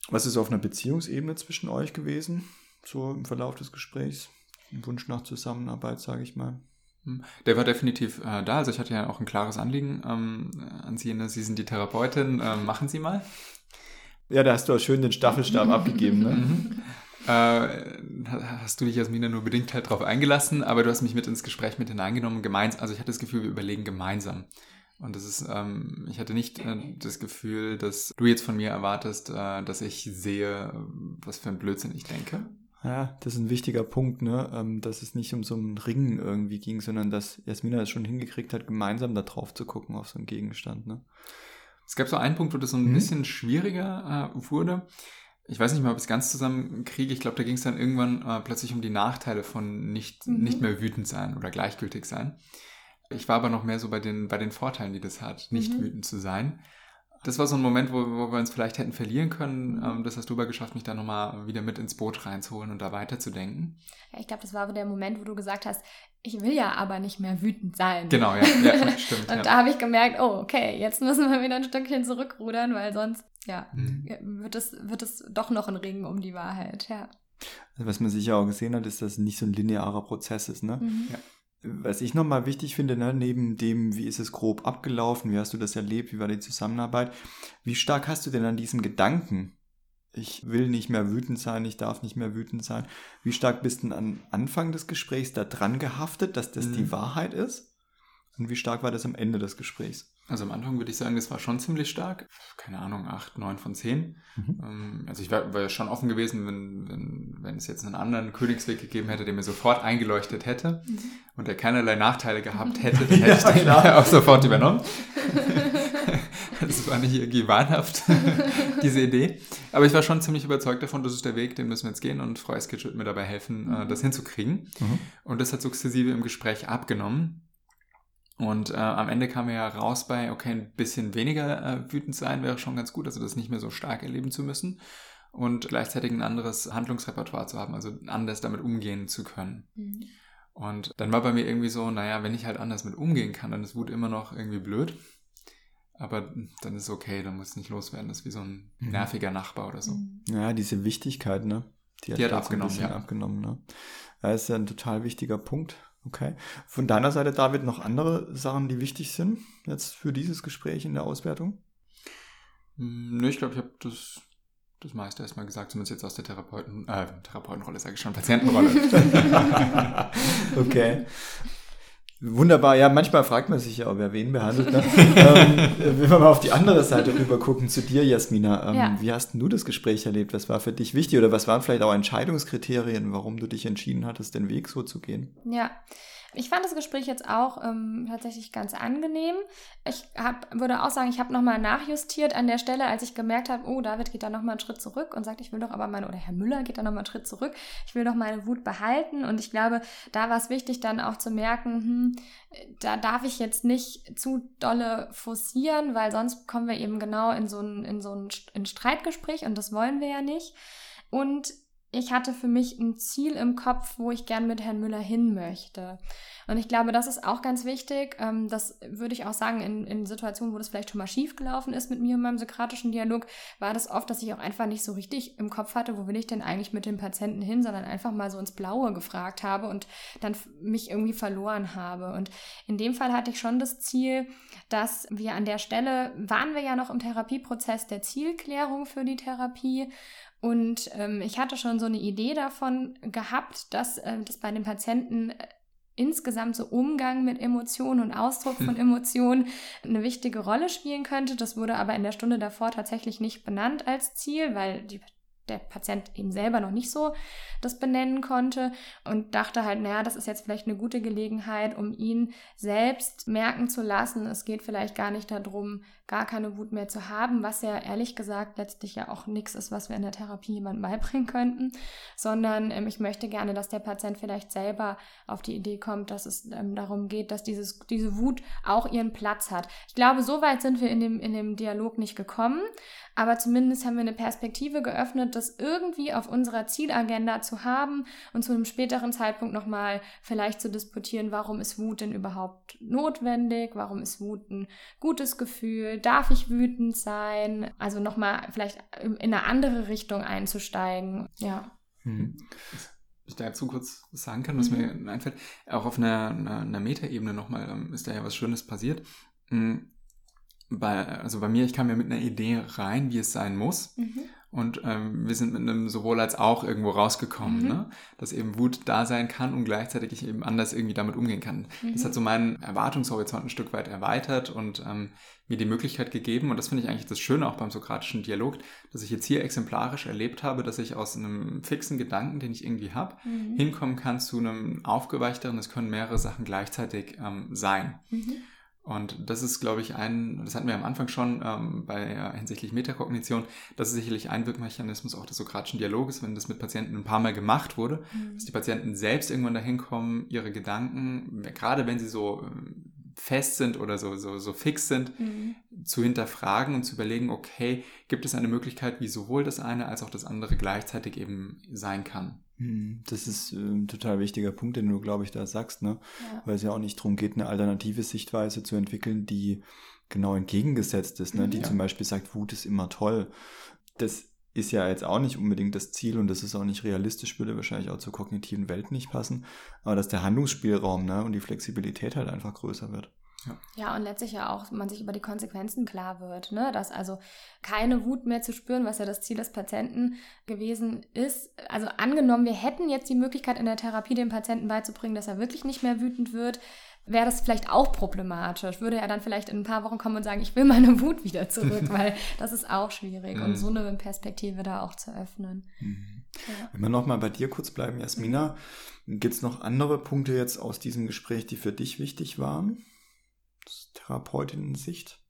[SPEAKER 3] Was ist auf einer Beziehungsebene zwischen euch gewesen? So im Verlauf des Gesprächs? Ein Wunsch nach Zusammenarbeit, sage ich mal.
[SPEAKER 2] Hm. Der war definitiv äh, da. Also ich hatte ja auch ein klares Anliegen ähm, an Sie. Ne? Sie sind die Therapeutin. Ähm, machen Sie mal.
[SPEAKER 3] Ja, da hast du auch schön den Staffelstab (laughs) abgegeben, ne? Mhm.
[SPEAKER 2] Äh, hast du dich, Jasmina, nur bedingt halt drauf eingelassen, aber du hast mich mit ins Gespräch mit hineingenommen. Gemeinsam, also ich hatte das Gefühl, wir überlegen gemeinsam. Und das ist, ähm, ich hatte nicht äh, das Gefühl, dass du jetzt von mir erwartest, äh, dass ich sehe, was für ein Blödsinn ich denke.
[SPEAKER 3] Ja, das ist ein wichtiger Punkt, ne? Ähm, dass es nicht um so ein Ringen irgendwie ging, sondern dass Jasmina es schon hingekriegt hat, gemeinsam da drauf zu gucken auf so einen Gegenstand, ne?
[SPEAKER 2] Es gab so einen Punkt, wo das so ein mhm. bisschen schwieriger äh, wurde. Ich weiß nicht mal, ob ich es ganz zusammen kriege. Ich glaube, da ging es dann irgendwann äh, plötzlich um die Nachteile von nicht, mhm. nicht mehr wütend sein oder gleichgültig sein. Ich war aber noch mehr so bei den, bei den Vorteilen, die das hat, nicht mhm. wütend zu sein das war so ein Moment, wo, wo wir uns vielleicht hätten verlieren können. Mhm. Ähm, das hast du aber geschafft, mich da nochmal wieder mit ins Boot reinzuholen und da weiterzudenken.
[SPEAKER 1] Ja, ich glaube, das war der Moment, wo du gesagt hast, ich will ja aber nicht mehr wütend sein.
[SPEAKER 2] Genau, ja, ja (laughs) stimmt.
[SPEAKER 1] und
[SPEAKER 2] ja.
[SPEAKER 1] da habe ich gemerkt, oh, okay, jetzt müssen wir wieder ein Stückchen zurückrudern, weil sonst, ja, mhm. wird, es, wird es doch noch ein Ring um die Wahrheit, ja.
[SPEAKER 3] Also was man sicher auch gesehen hat, ist, dass es nicht so ein linearer Prozess ist, ne? Mhm. Ja. Was ich nochmal wichtig finde, ne, neben dem, wie ist es grob abgelaufen, wie hast du das erlebt, wie war die Zusammenarbeit, wie stark hast du denn an diesem Gedanken, ich will nicht mehr wütend sein, ich darf nicht mehr wütend sein, wie stark bist du am Anfang des Gesprächs da dran gehaftet, dass das mhm. die Wahrheit ist? Und wie stark war das am Ende des Gesprächs?
[SPEAKER 2] Also am Anfang würde ich sagen, das war schon ziemlich stark. Keine Ahnung, 8, 9 von 10. Mhm. Ähm, also ich war, war schon offen gewesen, wenn, wenn, wenn es jetzt einen anderen Königsweg gegeben hätte, der mir sofort eingeleuchtet hätte mhm. und der keinerlei Nachteile gehabt (laughs) hätte, (laughs) dann hätte ja, ich den (laughs) auch sofort übernommen. (laughs) das war nicht irgendwie wahnhaft, (laughs) diese Idee. Aber ich war schon ziemlich überzeugt davon, das ist der Weg, den müssen wir jetzt gehen und Frau Eskitsch wird mir dabei helfen, äh, mhm. das hinzukriegen. Mhm. Und das hat sukzessive im Gespräch abgenommen. Und äh, am Ende kam ja raus bei, okay, ein bisschen weniger äh, wütend sein wäre schon ganz gut, also das nicht mehr so stark erleben zu müssen und gleichzeitig ein anderes Handlungsrepertoire zu haben, also anders damit umgehen zu können. Mhm. Und dann war bei mir irgendwie so, naja, wenn ich halt anders mit umgehen kann, dann ist Wut immer noch irgendwie blöd. Aber dann ist es okay, dann muss es nicht loswerden. Das ist wie so ein mhm. nerviger Nachbar oder so.
[SPEAKER 3] Mhm. Ja, diese Wichtigkeit, ne?
[SPEAKER 2] Die hat, Die hat abgenommen,
[SPEAKER 3] ja. abgenommen, ne? Das ist ja ein total wichtiger Punkt. Okay. Von deiner Seite, David, noch andere Sachen, die wichtig sind jetzt für dieses Gespräch in der Auswertung?
[SPEAKER 2] Hm, Nö, ich glaube, ich habe das, das meiste erstmal gesagt, zumindest jetzt aus der Therapeuten, äh, Therapeutenrolle, sage ich schon, Patientenrolle. (laughs) (laughs)
[SPEAKER 3] okay. Wunderbar, ja, manchmal fragt man sich ja, ob er wen behandelt. Ne? (laughs) ähm, wenn wir mal auf die andere Seite rüber gucken, zu dir, Jasmina. Ähm, ja. Wie hast du das Gespräch erlebt? Was war für dich wichtig oder was waren vielleicht auch Entscheidungskriterien, warum du dich entschieden hattest, den Weg so zu gehen?
[SPEAKER 1] Ja, ich fand das Gespräch jetzt auch ähm, tatsächlich ganz angenehm. Ich hab, würde auch sagen, ich habe nochmal nachjustiert an der Stelle, als ich gemerkt habe, oh, David geht da nochmal einen Schritt zurück und sagt, ich will doch aber meine, oder Herr Müller geht da nochmal einen Schritt zurück, ich will doch meine Wut behalten. Und ich glaube, da war es wichtig, dann auch zu merken, hm, da darf ich jetzt nicht zu dolle forcieren, weil sonst kommen wir eben genau in so ein, in so ein in Streitgespräch und das wollen wir ja nicht. Und ich hatte für mich ein Ziel im Kopf, wo ich gern mit Herrn Müller hin möchte. Und ich glaube, das ist auch ganz wichtig. Ähm, das würde ich auch sagen, in, in Situationen, wo das vielleicht schon mal schief gelaufen ist mit mir und meinem sokratischen Dialog, war das oft, dass ich auch einfach nicht so richtig im Kopf hatte, wo will ich denn eigentlich mit dem Patienten hin, sondern einfach mal so ins Blaue gefragt habe und dann mich irgendwie verloren habe. Und in dem Fall hatte ich schon das Ziel, dass wir an der Stelle waren wir ja noch im Therapieprozess der Zielklärung für die Therapie Und ähm, ich hatte schon so eine Idee davon gehabt, dass äh, das bei den Patienten äh, insgesamt so Umgang mit Emotionen und Ausdruck von (laughs) Emotionen eine wichtige Rolle spielen könnte. Das wurde aber in der Stunde davor tatsächlich nicht benannt als Ziel, weil die der Patient eben selber noch nicht so das benennen konnte und dachte halt, naja, das ist jetzt vielleicht eine gute Gelegenheit, um ihn selbst merken zu lassen. Es geht vielleicht gar nicht darum, gar keine Wut mehr zu haben, was ja ehrlich gesagt letztlich ja auch nichts ist, was wir in der Therapie jemandem beibringen könnten, sondern ähm, ich möchte gerne, dass der Patient vielleicht selber auf die Idee kommt, dass es ähm, darum geht, dass dieses, diese Wut auch ihren Platz hat. Ich glaube, so weit sind wir in dem, in dem Dialog nicht gekommen, aber zumindest haben wir eine Perspektive geöffnet, das irgendwie auf unserer Zielagenda zu haben und zu einem späteren Zeitpunkt nochmal vielleicht zu disputieren, warum ist Wut denn überhaupt notwendig, warum ist Wut ein gutes Gefühl, darf ich wütend sein? Also nochmal vielleicht in eine andere Richtung einzusteigen. Ja.
[SPEAKER 2] Mhm. Ich da dazu kurz sagen kann, was mhm. mir einfällt. Auch auf einer, einer, einer Metaebene nochmal ähm, ist da ja was Schönes passiert. Mhm. Bei, also bei mir, ich kam ja mit einer Idee rein, wie es sein muss. Mhm. Und ähm, wir sind mit einem sowohl als auch irgendwo rausgekommen, mhm. ne? dass eben Wut da sein kann und gleichzeitig ich eben anders irgendwie damit umgehen kann. Mhm. Das hat so meinen Erwartungshorizont ein Stück weit erweitert und ähm, mir die Möglichkeit gegeben, und das finde ich eigentlich das Schöne auch beim sokratischen Dialog, dass ich jetzt hier exemplarisch erlebt habe, dass ich aus einem fixen Gedanken, den ich irgendwie habe, mhm. hinkommen kann zu einem aufgeweichteren, es können mehrere Sachen gleichzeitig ähm, sein. Und das ist, glaube ich, ein, das hatten wir am Anfang schon ähm, bei äh, hinsichtlich Metakognition, das ist sicherlich ein Wirkmechanismus auch des sokratischen Dialoges, wenn das mit Patienten ein paar Mal gemacht wurde, mhm. dass die Patienten selbst irgendwann dahin kommen, ihre Gedanken, gerade wenn sie so ähm, fest sind oder so, so, so fix sind, mhm. zu hinterfragen und zu überlegen, okay, gibt es eine Möglichkeit, wie sowohl das eine als auch das andere gleichzeitig eben sein kann.
[SPEAKER 3] Hm, das ist ein total wichtiger Punkt, den du, glaube ich, da sagst, ne? Ja. Weil es ja auch nicht darum geht, eine alternative Sichtweise zu entwickeln, die genau entgegengesetzt ist, ne? Mhm, die zum Beispiel sagt, Wut ist immer toll. Das ist ja jetzt auch nicht unbedingt das Ziel und das ist auch nicht realistisch, würde wahrscheinlich auch zur kognitiven Welt nicht passen. Aber dass der Handlungsspielraum ne, und die Flexibilität halt einfach größer wird.
[SPEAKER 1] Ja. ja, und letztlich ja auch man sich über die Konsequenzen klar wird, ne? dass also keine Wut mehr zu spüren, was ja das Ziel des Patienten gewesen ist. Also angenommen, wir hätten jetzt die Möglichkeit in der Therapie dem Patienten beizubringen, dass er wirklich nicht mehr wütend wird, wäre das vielleicht auch problematisch. Würde er dann vielleicht in ein paar Wochen kommen und sagen, ich will meine Wut wieder zurück, (laughs) weil das ist auch schwierig mhm. und so eine Perspektive da auch zu öffnen.
[SPEAKER 3] Mhm. Ja. Wenn wir nochmal bei dir kurz bleiben, Jasmina, gibt es noch andere Punkte jetzt aus diesem Gespräch, die für dich wichtig waren? Therapeutinnen-Sicht?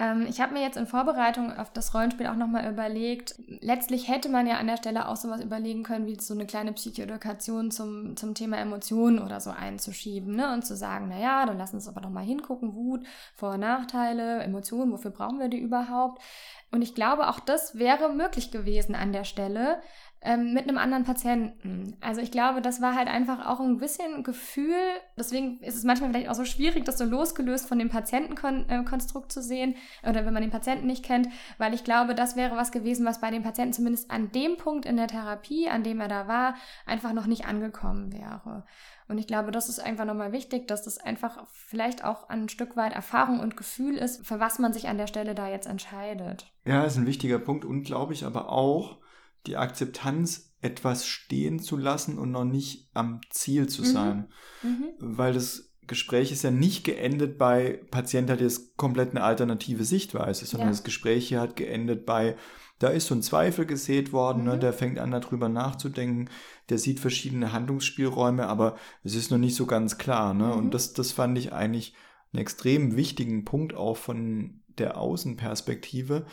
[SPEAKER 1] Ähm, ich habe mir jetzt in Vorbereitung auf das Rollenspiel auch nochmal überlegt, letztlich hätte man ja an der Stelle auch sowas überlegen können, wie so eine kleine Psychoedukation zum, zum Thema Emotionen oder so einzuschieben ne? und zu sagen, naja, dann lass uns aber doch mal hingucken, Wut, Vor- und Nachteile, Emotionen, wofür brauchen wir die überhaupt? Und ich glaube, auch das wäre möglich gewesen an der Stelle ähm, mit einem anderen Patienten. Also ich glaube, das war halt einfach auch ein bisschen Gefühl. Deswegen ist es manchmal vielleicht auch so schwierig, das so losgelöst von dem Patientenkonstrukt zu sehen oder wenn man den Patienten nicht kennt, weil ich glaube, das wäre was gewesen, was bei dem Patienten zumindest an dem Punkt in der Therapie, an dem er da war, einfach noch nicht angekommen wäre. Und ich glaube, das ist einfach nochmal wichtig, dass das einfach vielleicht auch ein Stück weit Erfahrung und Gefühl ist, für was man sich an der Stelle da jetzt entscheidet.
[SPEAKER 3] Ja, ist ein wichtiger Punkt und glaube ich aber auch, die Akzeptanz, etwas stehen zu lassen und noch nicht am Ziel zu mhm. sein. Mhm. Weil das Gespräch ist ja nicht geendet bei Patient hat jetzt komplett eine alternative Sichtweise, sondern ja. das Gespräch hier hat geendet bei, da ist so ein Zweifel gesät worden, ne, mhm. ne, der fängt an darüber nachzudenken, der sieht verschiedene Handlungsspielräume, aber es ist noch nicht so ganz klar. Ne? Und mhm. das, das fand ich eigentlich einen extrem wichtigen Punkt auch von der Außenperspektive,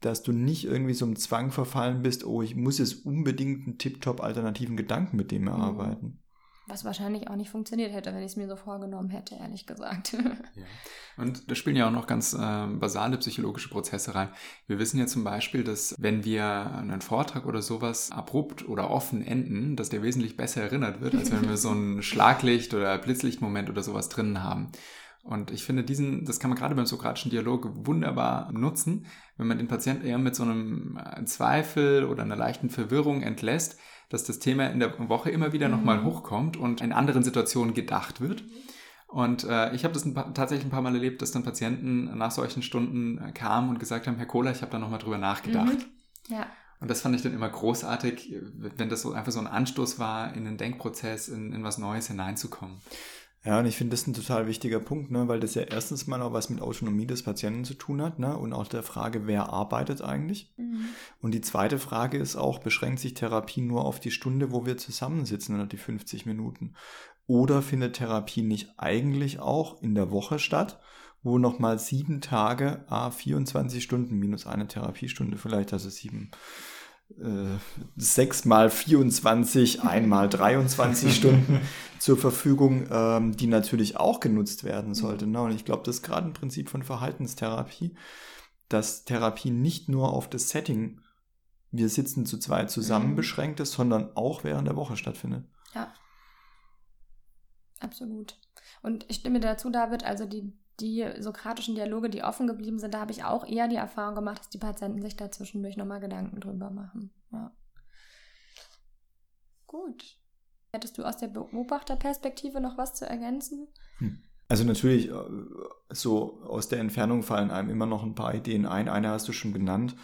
[SPEAKER 3] dass du nicht irgendwie so im Zwang verfallen bist, oh, ich muss jetzt unbedingt einen tiptop alternativen Gedanken mit dem mhm. erarbeiten.
[SPEAKER 1] Was wahrscheinlich auch nicht funktioniert hätte, wenn ich es mir so vorgenommen hätte, ehrlich gesagt.
[SPEAKER 2] ja. Und da spielen ja auch noch ganz äh, basale psychologische Prozesse rein. Wir wissen ja zum Beispiel, dass wenn wir einen Vortrag oder sowas abrupt oder offen enden, dass der wesentlich besser erinnert wird, als wenn wir so ein (laughs) Schlaglicht- oder Blitzlichtmoment oder sowas drinnen haben. Und ich finde, diesen, das kann man gerade beim sokratischen Dialog wunderbar nutzen, wenn man den Patienten eher mit so einem äh, Zweifel oder einer leichten Verwirrung entlässt, dass das Thema in der Woche immer wieder mhm. nochmal hochkommt und in anderen Situationen gedacht wird. Und äh, ich habe das ein paar, tatsächlich ein paar Mal erlebt, dass dann Patienten nach solchen Stunden äh, kamen und gesagt haben, Herr Kohler, ich habe da nochmal drüber nachgedacht. Mhm. Ja. Und das fand ich dann immer großartig, wenn das so einfach so ein Anstoß war, in den Denkprozess, in, in was Neues hineinzukommen.
[SPEAKER 3] Ja, und ich finde das ein total wichtiger Punkt, ne, weil das ja erstens mal auch was mit Autonomie des Patienten zu tun hat, ne, und auch der Frage, wer arbeitet eigentlich. Mhm. Und die zweite Frage ist auch, beschränkt sich Therapie nur auf die Stunde, wo wir zusammensitzen oder die 50 Minuten? Oder findet Therapie nicht eigentlich auch in der Woche statt, wo nochmal sieben Tage, a 24 Stunden minus eine Therapiestunde vielleicht, also sieben, sechs mal 24, einmal 23 Stunden zur Verfügung, ähm, die natürlich auch genutzt werden sollte. Ne? Und ich glaube, das ist gerade ein Prinzip von Verhaltenstherapie, dass Therapie nicht nur auf das Setting, wir sitzen zu zweit zusammen mhm. beschränkt ist, sondern auch während der Woche stattfindet.
[SPEAKER 1] Ja. Absolut. Und ich stimme dazu, David, also die die sokratischen Dialoge, die offen geblieben sind, da habe ich auch eher die Erfahrung gemacht, dass die Patienten sich da nochmal Gedanken drüber machen. Ja. Gut. Hättest du aus der Beobachterperspektive noch was zu ergänzen?
[SPEAKER 3] Hm. Also natürlich, äh, so aus der Entfernung fallen einem immer noch ein paar Ideen ein. Eine hast du schon genannt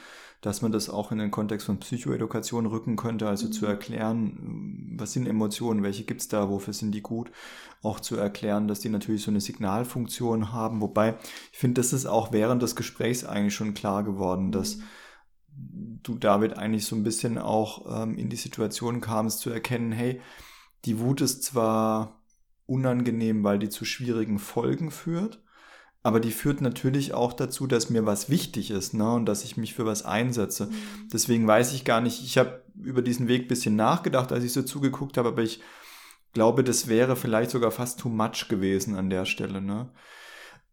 [SPEAKER 3] dass man das auch in den Kontext von Psychoedukation rücken könnte, also mhm. zu erklären, was sind Emotionen, welche gibt es da, wofür sind die gut, auch zu erklären, dass die natürlich so eine Signalfunktion haben, wobei ich finde, das ist auch während des Gesprächs eigentlich schon klar geworden, dass mhm. du David eigentlich so ein bisschen auch ähm, in die Situation kamst zu erkennen, hey, die Wut ist zwar unangenehm, weil die zu schwierigen Folgen führt, aber die führt natürlich auch dazu, dass mir was wichtig ist ne? und dass ich mich für was einsetze. Mhm. Deswegen weiß ich gar nicht, ich habe über diesen Weg ein bisschen nachgedacht, als ich so zugeguckt habe, aber ich glaube, das wäre vielleicht sogar fast too much gewesen an der Stelle. Ne?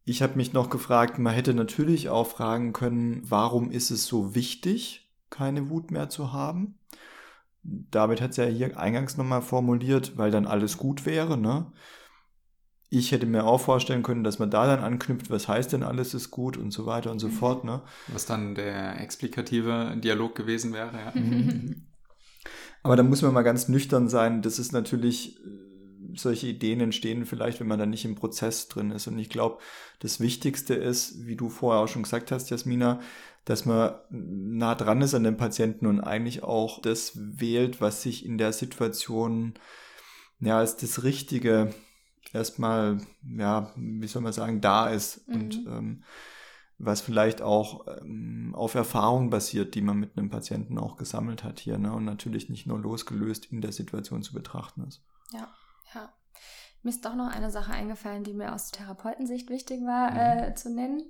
[SPEAKER 3] Ich habe mich noch gefragt, man hätte natürlich auch fragen können, warum ist es so wichtig, keine Wut mehr zu haben? David hat es ja hier eingangs nochmal formuliert, weil dann alles gut wäre, ne? Ich hätte mir auch vorstellen können, dass man da dann anknüpft, was heißt denn alles ist gut und so weiter und so mhm. fort. Ne?
[SPEAKER 2] Was dann der explikative Dialog gewesen wäre, ja. Mhm. (laughs)
[SPEAKER 3] Aber da muss man mal ganz nüchtern sein. Das ist natürlich, äh, solche Ideen entstehen vielleicht, wenn man da nicht im Prozess drin ist. Und ich glaube, das Wichtigste ist, wie du vorher auch schon gesagt hast, Jasmina, dass man nah dran ist an den Patienten und eigentlich auch das wählt, was sich in der Situation ja als das Richtige erstmal, ja, wie soll man sagen, da ist mhm. und ähm, was vielleicht auch ähm, auf Erfahrung basiert, die man mit einem Patienten auch gesammelt hat hier, ne? Und natürlich nicht nur losgelöst in der Situation zu betrachten ist.
[SPEAKER 1] Ja, ja. Mir ist doch noch eine Sache eingefallen, die mir aus Therapeutensicht wichtig war mhm. äh, zu nennen.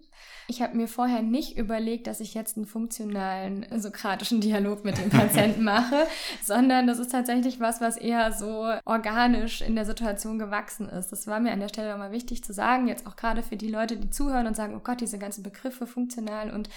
[SPEAKER 1] Ich habe mir vorher nicht überlegt, dass ich jetzt einen funktionalen sokratischen Dialog mit dem (laughs) Patienten mache, sondern das ist tatsächlich was, was eher so organisch in der Situation gewachsen ist. Das war mir an der Stelle nochmal wichtig zu sagen, jetzt auch gerade für die Leute, die zuhören und sagen, oh Gott, diese ganzen Begriffe funktional und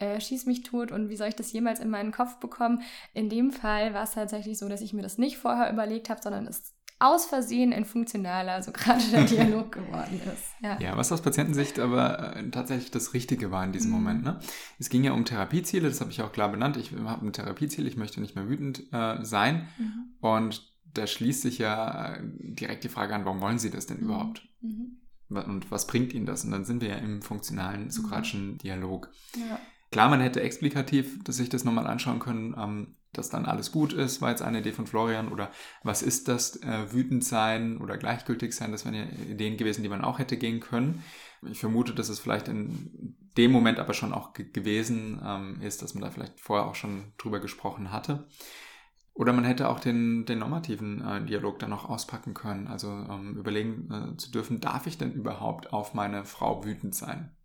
[SPEAKER 1] äh, schieß mich tot und wie soll ich das jemals in meinen Kopf bekommen? In dem Fall war es tatsächlich so, dass ich mir das nicht vorher überlegt habe, sondern es aus Versehen ein funktionaler, so gerade der Dialog geworden ist.
[SPEAKER 2] Ja. ja, was aus Patientensicht aber äh, tatsächlich das Richtige war in diesem mhm. Moment. Ne? Es ging ja um Therapieziele, das habe ich auch klar benannt. Ich habe ein Therapieziel, ich möchte nicht mehr wütend äh, sein. Mhm. Und da schließt sich ja äh, direkt die Frage an, warum wollen Sie das denn mhm. überhaupt? Mhm. Und was bringt Ihnen das? Und dann sind wir ja im funktionalen mhm. sokratischen Dialog. Ja. Klar, man hätte explikativ dass sich das nochmal anschauen können, ähm, dass dann alles gut ist, war jetzt eine Idee von Florian. Oder was ist das, äh, wütend sein oder gleichgültig sein? Das wären ja Ideen gewesen, die man auch hätte gehen können. Ich vermute, dass es vielleicht in dem Moment aber schon auch gewesen ähm, ist, dass man da vielleicht vorher auch schon drüber gesprochen hatte. Oder man hätte auch den, den normativen äh, Dialog dann noch auspacken können. Also ähm, überlegen äh, zu dürfen, darf ich denn überhaupt auf meine Frau wütend sein?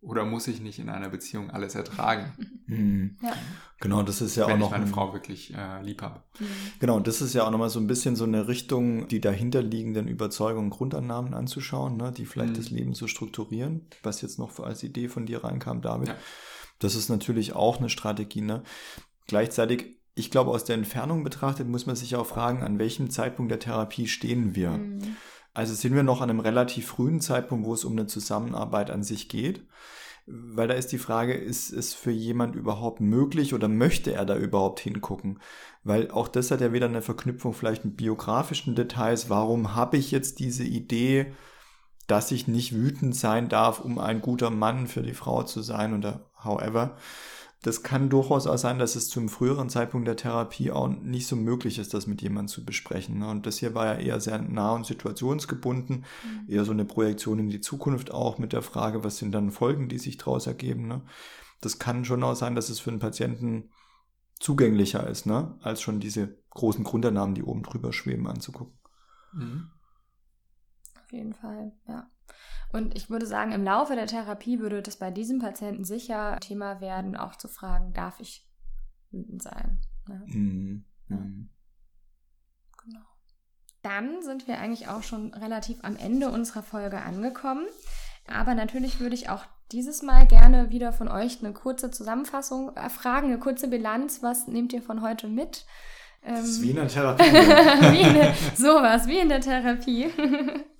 [SPEAKER 2] Oder muss ich nicht in einer Beziehung alles ertragen?
[SPEAKER 3] Mhm. (laughs) Ja. Genau, das ist ja Wenn auch noch.
[SPEAKER 2] Ich meine ein, Frau wirklich äh, lieb habe.
[SPEAKER 3] Mhm. Genau, das ist ja auch nochmal so ein bisschen so eine Richtung, die dahinterliegenden Überzeugungen, Grundannahmen anzuschauen, ne, die vielleicht mhm. das Leben so strukturieren, was jetzt noch als Idee von dir reinkam, David. Ja. Das ist natürlich auch eine Strategie. Ne? Gleichzeitig ich glaube, aus der Entfernung betrachtet muss man sich auch fragen, an welchem Zeitpunkt der Therapie stehen wir. Mhm. Also sind wir noch an einem relativ frühen Zeitpunkt, wo es um eine Zusammenarbeit an sich geht. Weil da ist die Frage, ist es für jemand überhaupt möglich oder möchte er da überhaupt hingucken? Weil auch das hat ja wieder eine Verknüpfung vielleicht mit biografischen Details. Warum habe ich jetzt diese Idee, dass ich nicht wütend sein darf, um ein guter Mann für die Frau zu sein oder however? Das kann durchaus auch sein, dass es zum früheren Zeitpunkt der Therapie auch nicht so möglich ist, das mit jemandem zu besprechen. Ne? Und das hier war ja eher sehr nah und situationsgebunden, mhm. eher so eine Projektion in die Zukunft auch mit der Frage, was sind dann Folgen, die sich daraus ergeben. Ne? Das kann schon auch sein, dass es für einen Patienten zugänglicher ist, ne? als schon diese großen Grundannahmen, die oben drüber schweben, anzugucken. Mhm.
[SPEAKER 1] Auf jeden Fall, ja. Und ich würde sagen, im Laufe der Therapie würde das bei diesem Patienten sicher Thema werden, auch zu fragen, darf ich wütend sein? Ne? Mhm. Ja. Mhm. Genau. Dann sind wir eigentlich auch schon relativ am Ende unserer Folge angekommen. Aber natürlich würde ich auch dieses Mal gerne wieder von euch eine kurze Zusammenfassung erfragen, eine kurze Bilanz. Was nehmt ihr von heute mit?
[SPEAKER 3] Das ist wie in der Therapie. (laughs)
[SPEAKER 1] wie in sowas, wie in der Therapie. (laughs)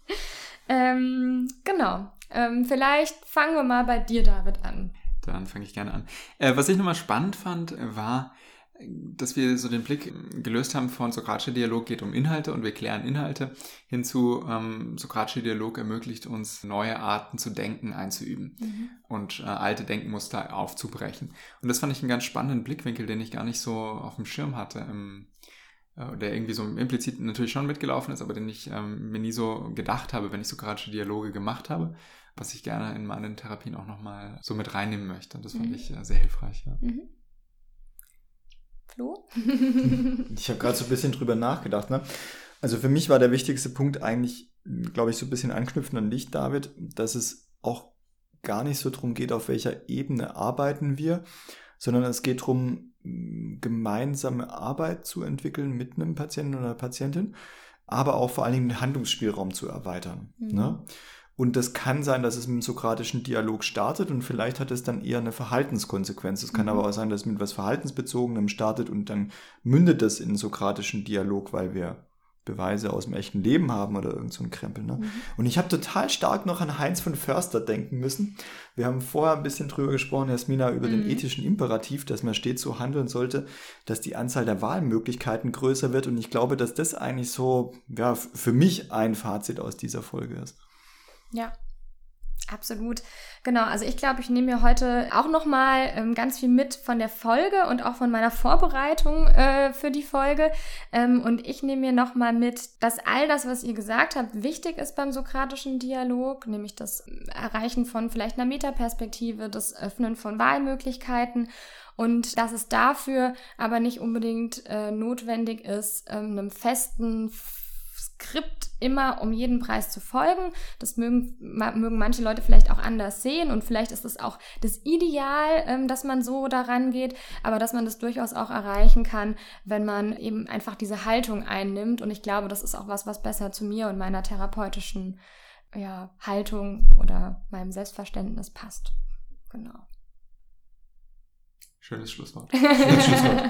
[SPEAKER 1] Ähm, genau. Ähm, vielleicht fangen wir mal bei dir, David, an.
[SPEAKER 2] Dann fange ich gerne an. Äh, was ich nochmal spannend fand, war, dass wir so den Blick gelöst haben von sokratischer Dialog geht um Inhalte und wir klären Inhalte hinzu ähm, sokratischer Dialog ermöglicht uns neue Arten zu denken einzuüben mhm. und äh, alte Denkmuster aufzubrechen. Und das fand ich einen ganz spannenden Blickwinkel, den ich gar nicht so auf dem Schirm hatte im, der irgendwie so implizit natürlich schon mitgelaufen ist, aber den ich ähm, mir nie so gedacht habe, wenn ich sokratische Dialoge gemacht habe, was ich gerne in meinen Therapien auch nochmal so mit reinnehmen möchte. Das fand mhm. ich äh, sehr hilfreich. Ja. Mhm.
[SPEAKER 1] Flo? (laughs)
[SPEAKER 3] ich habe gerade so ein bisschen drüber nachgedacht. Ne? Also für mich war der wichtigste Punkt eigentlich, glaube ich, so ein bisschen anknüpfen an dich, David, dass es auch gar nicht so darum geht, auf welcher Ebene arbeiten wir, sondern es geht darum, gemeinsame Arbeit zu entwickeln mit einem Patienten oder einer Patientin, aber auch vor allen Dingen den Handlungsspielraum zu erweitern. Mhm. Ne? Und das kann sein, dass es mit einem sokratischen Dialog startet und vielleicht hat es dann eher eine Verhaltenskonsequenz. Es kann mhm. aber auch sein, dass es mit etwas Verhaltensbezogenem startet und dann mündet das in einen sokratischen Dialog, weil wir Beweise aus dem echten Leben haben oder irgend so ein Krempel. Ne? Mhm. Und ich habe total stark noch an Heinz von Förster denken müssen. Wir haben vorher ein bisschen drüber gesprochen, Jasmina, über mhm. den ethischen Imperativ, dass man stets so handeln sollte, dass die Anzahl der Wahlmöglichkeiten größer wird. Und ich glaube, dass das eigentlich so, ja, für mich ein Fazit aus dieser Folge ist.
[SPEAKER 1] Ja, Absolut, genau. Also ich glaube, ich nehme mir heute auch noch mal ähm, ganz viel mit von der Folge und auch von meiner Vorbereitung äh, für die Folge. Ähm, und ich nehme mir noch mal mit, dass all das, was ihr gesagt habt, wichtig ist beim sokratischen Dialog, nämlich das Erreichen von vielleicht einer Metaperspektive, das Öffnen von Wahlmöglichkeiten und dass es dafür aber nicht unbedingt äh, notwendig ist, ähm, einem festen Skript immer um jeden Preis zu folgen. Das mögen, mögen manche Leute vielleicht auch anders sehen und vielleicht ist es auch das Ideal, ähm, dass man so daran geht, aber dass man das durchaus auch erreichen kann, wenn man eben einfach diese Haltung einnimmt. Und ich glaube, das ist auch was, was besser zu mir und meiner therapeutischen ja, Haltung oder meinem Selbstverständnis passt. Genau.
[SPEAKER 2] Schönes Schlusswort. (laughs) Schönes
[SPEAKER 1] Schlusswort.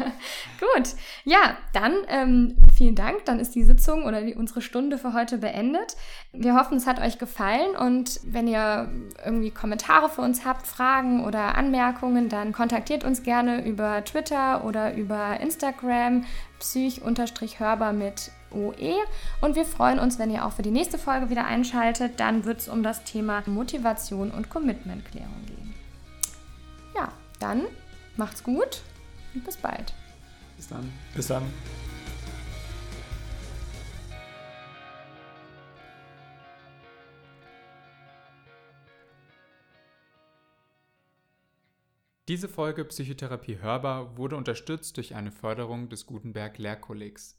[SPEAKER 1] Gut, ja, dann ähm, vielen Dank. Dann ist die Sitzung oder die, unsere Stunde für heute beendet. Wir hoffen, es hat euch gefallen und wenn ihr irgendwie Kommentare für uns habt, Fragen oder Anmerkungen, dann kontaktiert uns gerne über Twitter oder über Instagram psych-hörbar mit OE. Und wir freuen uns, wenn ihr auch für die nächste Folge wieder einschaltet. Dann wird es um das Thema Motivation und Commitmentklärung gehen. Ja, dann Macht's gut und bis bald.
[SPEAKER 2] Bis dann.
[SPEAKER 3] Bis dann.
[SPEAKER 2] Diese Folge Psychotherapie hörbar wurde unterstützt durch eine Förderung des Gutenberg Lehrkollegs.